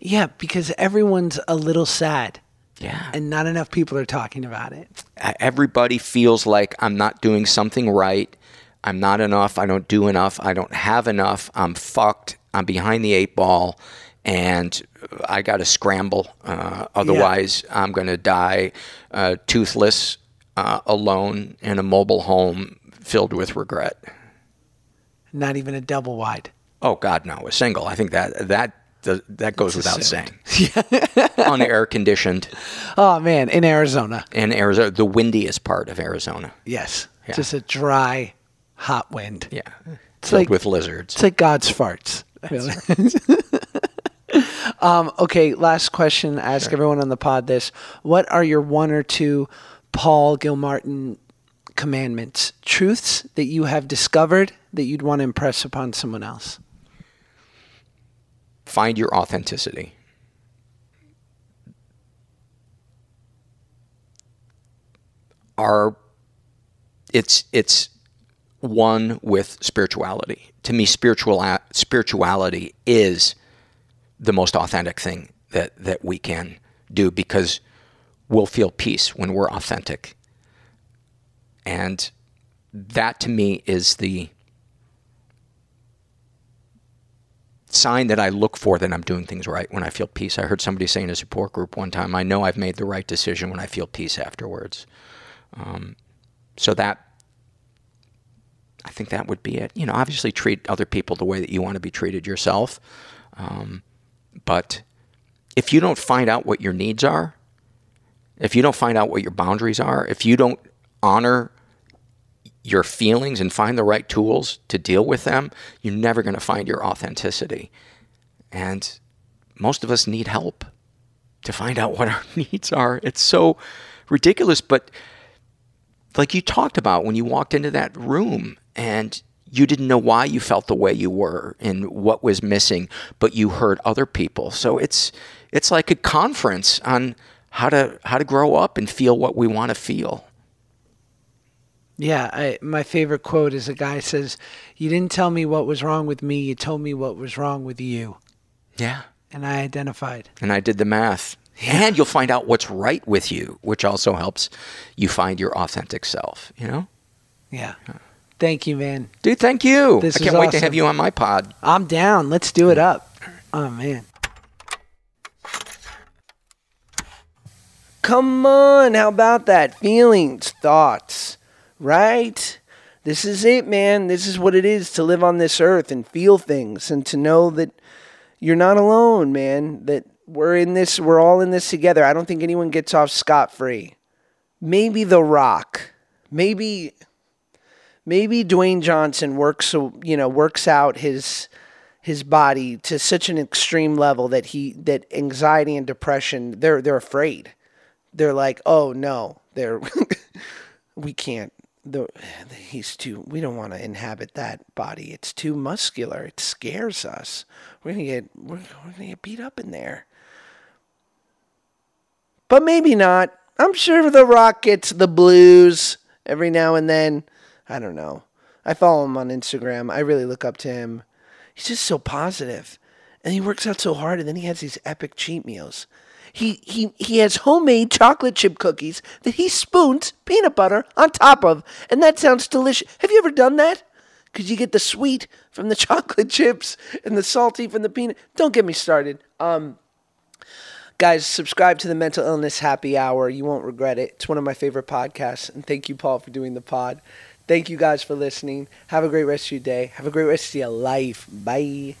Speaker 2: Yeah, because everyone's a little sad
Speaker 3: Yeah,
Speaker 2: and not enough people are talking about it.
Speaker 3: everybody feels like I'm not doing something right. I'm not enough. I don't do enough. I don't have enough. I'm fucked. I'm behind the eight ball, and I got to scramble. Uh, otherwise, I'm going to die uh, toothless, uh, alone in a mobile home filled with regret.
Speaker 2: Not even a double wide.
Speaker 3: Oh God, no, a single. I think that that that goes without saying. Unair conditioned
Speaker 2: Oh man, in Arizona.
Speaker 3: in Arizona, the windiest part of Arizona.
Speaker 2: Yes.
Speaker 3: Yeah.
Speaker 2: Just a dry, hot wind.
Speaker 3: Yeah,
Speaker 2: It's
Speaker 3: filled
Speaker 2: like
Speaker 3: with lizards.
Speaker 2: It's like God's farts. Really. um, okay, last question. Ask everyone on the pod this. What are your one or two Paul Gilmartin commandments, truths that you have discovered that you'd want to impress upon someone else?
Speaker 3: Find your authenticity. Are it's it's one with spirituality. To me, spiritual spirituality is the most authentic thing that that we can do because we'll feel peace when we're authentic. And that to me is the sign that I look for that I'm doing things right when I feel peace. I heard somebody say in a support group one time, I know I've made the right decision when I feel peace afterwards. Um, so that, I think that would be it. You know, obviously treat other people the way that you want to be treated yourself. Um, but if you don't find out what your needs are, if you don't find out what your boundaries are, if you don't honor your feelings and find the right tools to deal with them, you're never going to find your authenticity. And most of us need help to find out what our needs are. It's so ridiculous, but like you talked about when you walked into that room and you didn't know why you felt the way you were and what was missing, but you heard other people. So it's it's like a conference on how to how to grow up and feel what we want to feel.
Speaker 2: Yeah, I, my favorite quote is a guy says, "You didn't tell me what was wrong with me. You told me what was wrong with you."
Speaker 3: Yeah.
Speaker 2: And I identified.
Speaker 3: And I did the math. And you'll find out what's right with you, which also helps you find your authentic self, you know?
Speaker 2: Yeah. Thank you, man.
Speaker 3: Dude, thank you.
Speaker 2: This
Speaker 3: I can't wait to have you on my pod.
Speaker 2: I'm down. Let's do it up. Oh man. Come on, how about that? Feelings, thoughts, right? This is it, man. This is what it is to live on this earth and feel things and to know that you're not alone, man. That we're in this, we're all in this together. I don't think anyone gets off scot free. Maybe The Rock. Maybe maybe Dwayne Johnson works you know works out his his body to such an extreme level that he that anxiety and depression they're they're afraid. They're like, "Oh no, they're we can't the he's too we don't want to inhabit that body. It's too muscular. It scares us. We're to get we're, we're to get beat up in there." But maybe not. I'm sure The Rock gets the blues every now and then. I don't know. I follow him on Instagram. I really look up to him. He's just so. And he works out so hard and then he has these epic cheat meals. He he he has homemade chocolate chip cookies that he spoons peanut butter on top of, and that sounds delicious. Have you ever done that? Because you get the sweet from the chocolate chips and the salty from the peanut. Don't get me started. Um, guys, subscribe to the Mental Illness Happy Hour. You won't regret it. It's one of my favorite podcasts, and thank you, Paul, for doing the pod. Thank you guys for listening. Have a great rest of your day. Have a great rest of your life. Bye.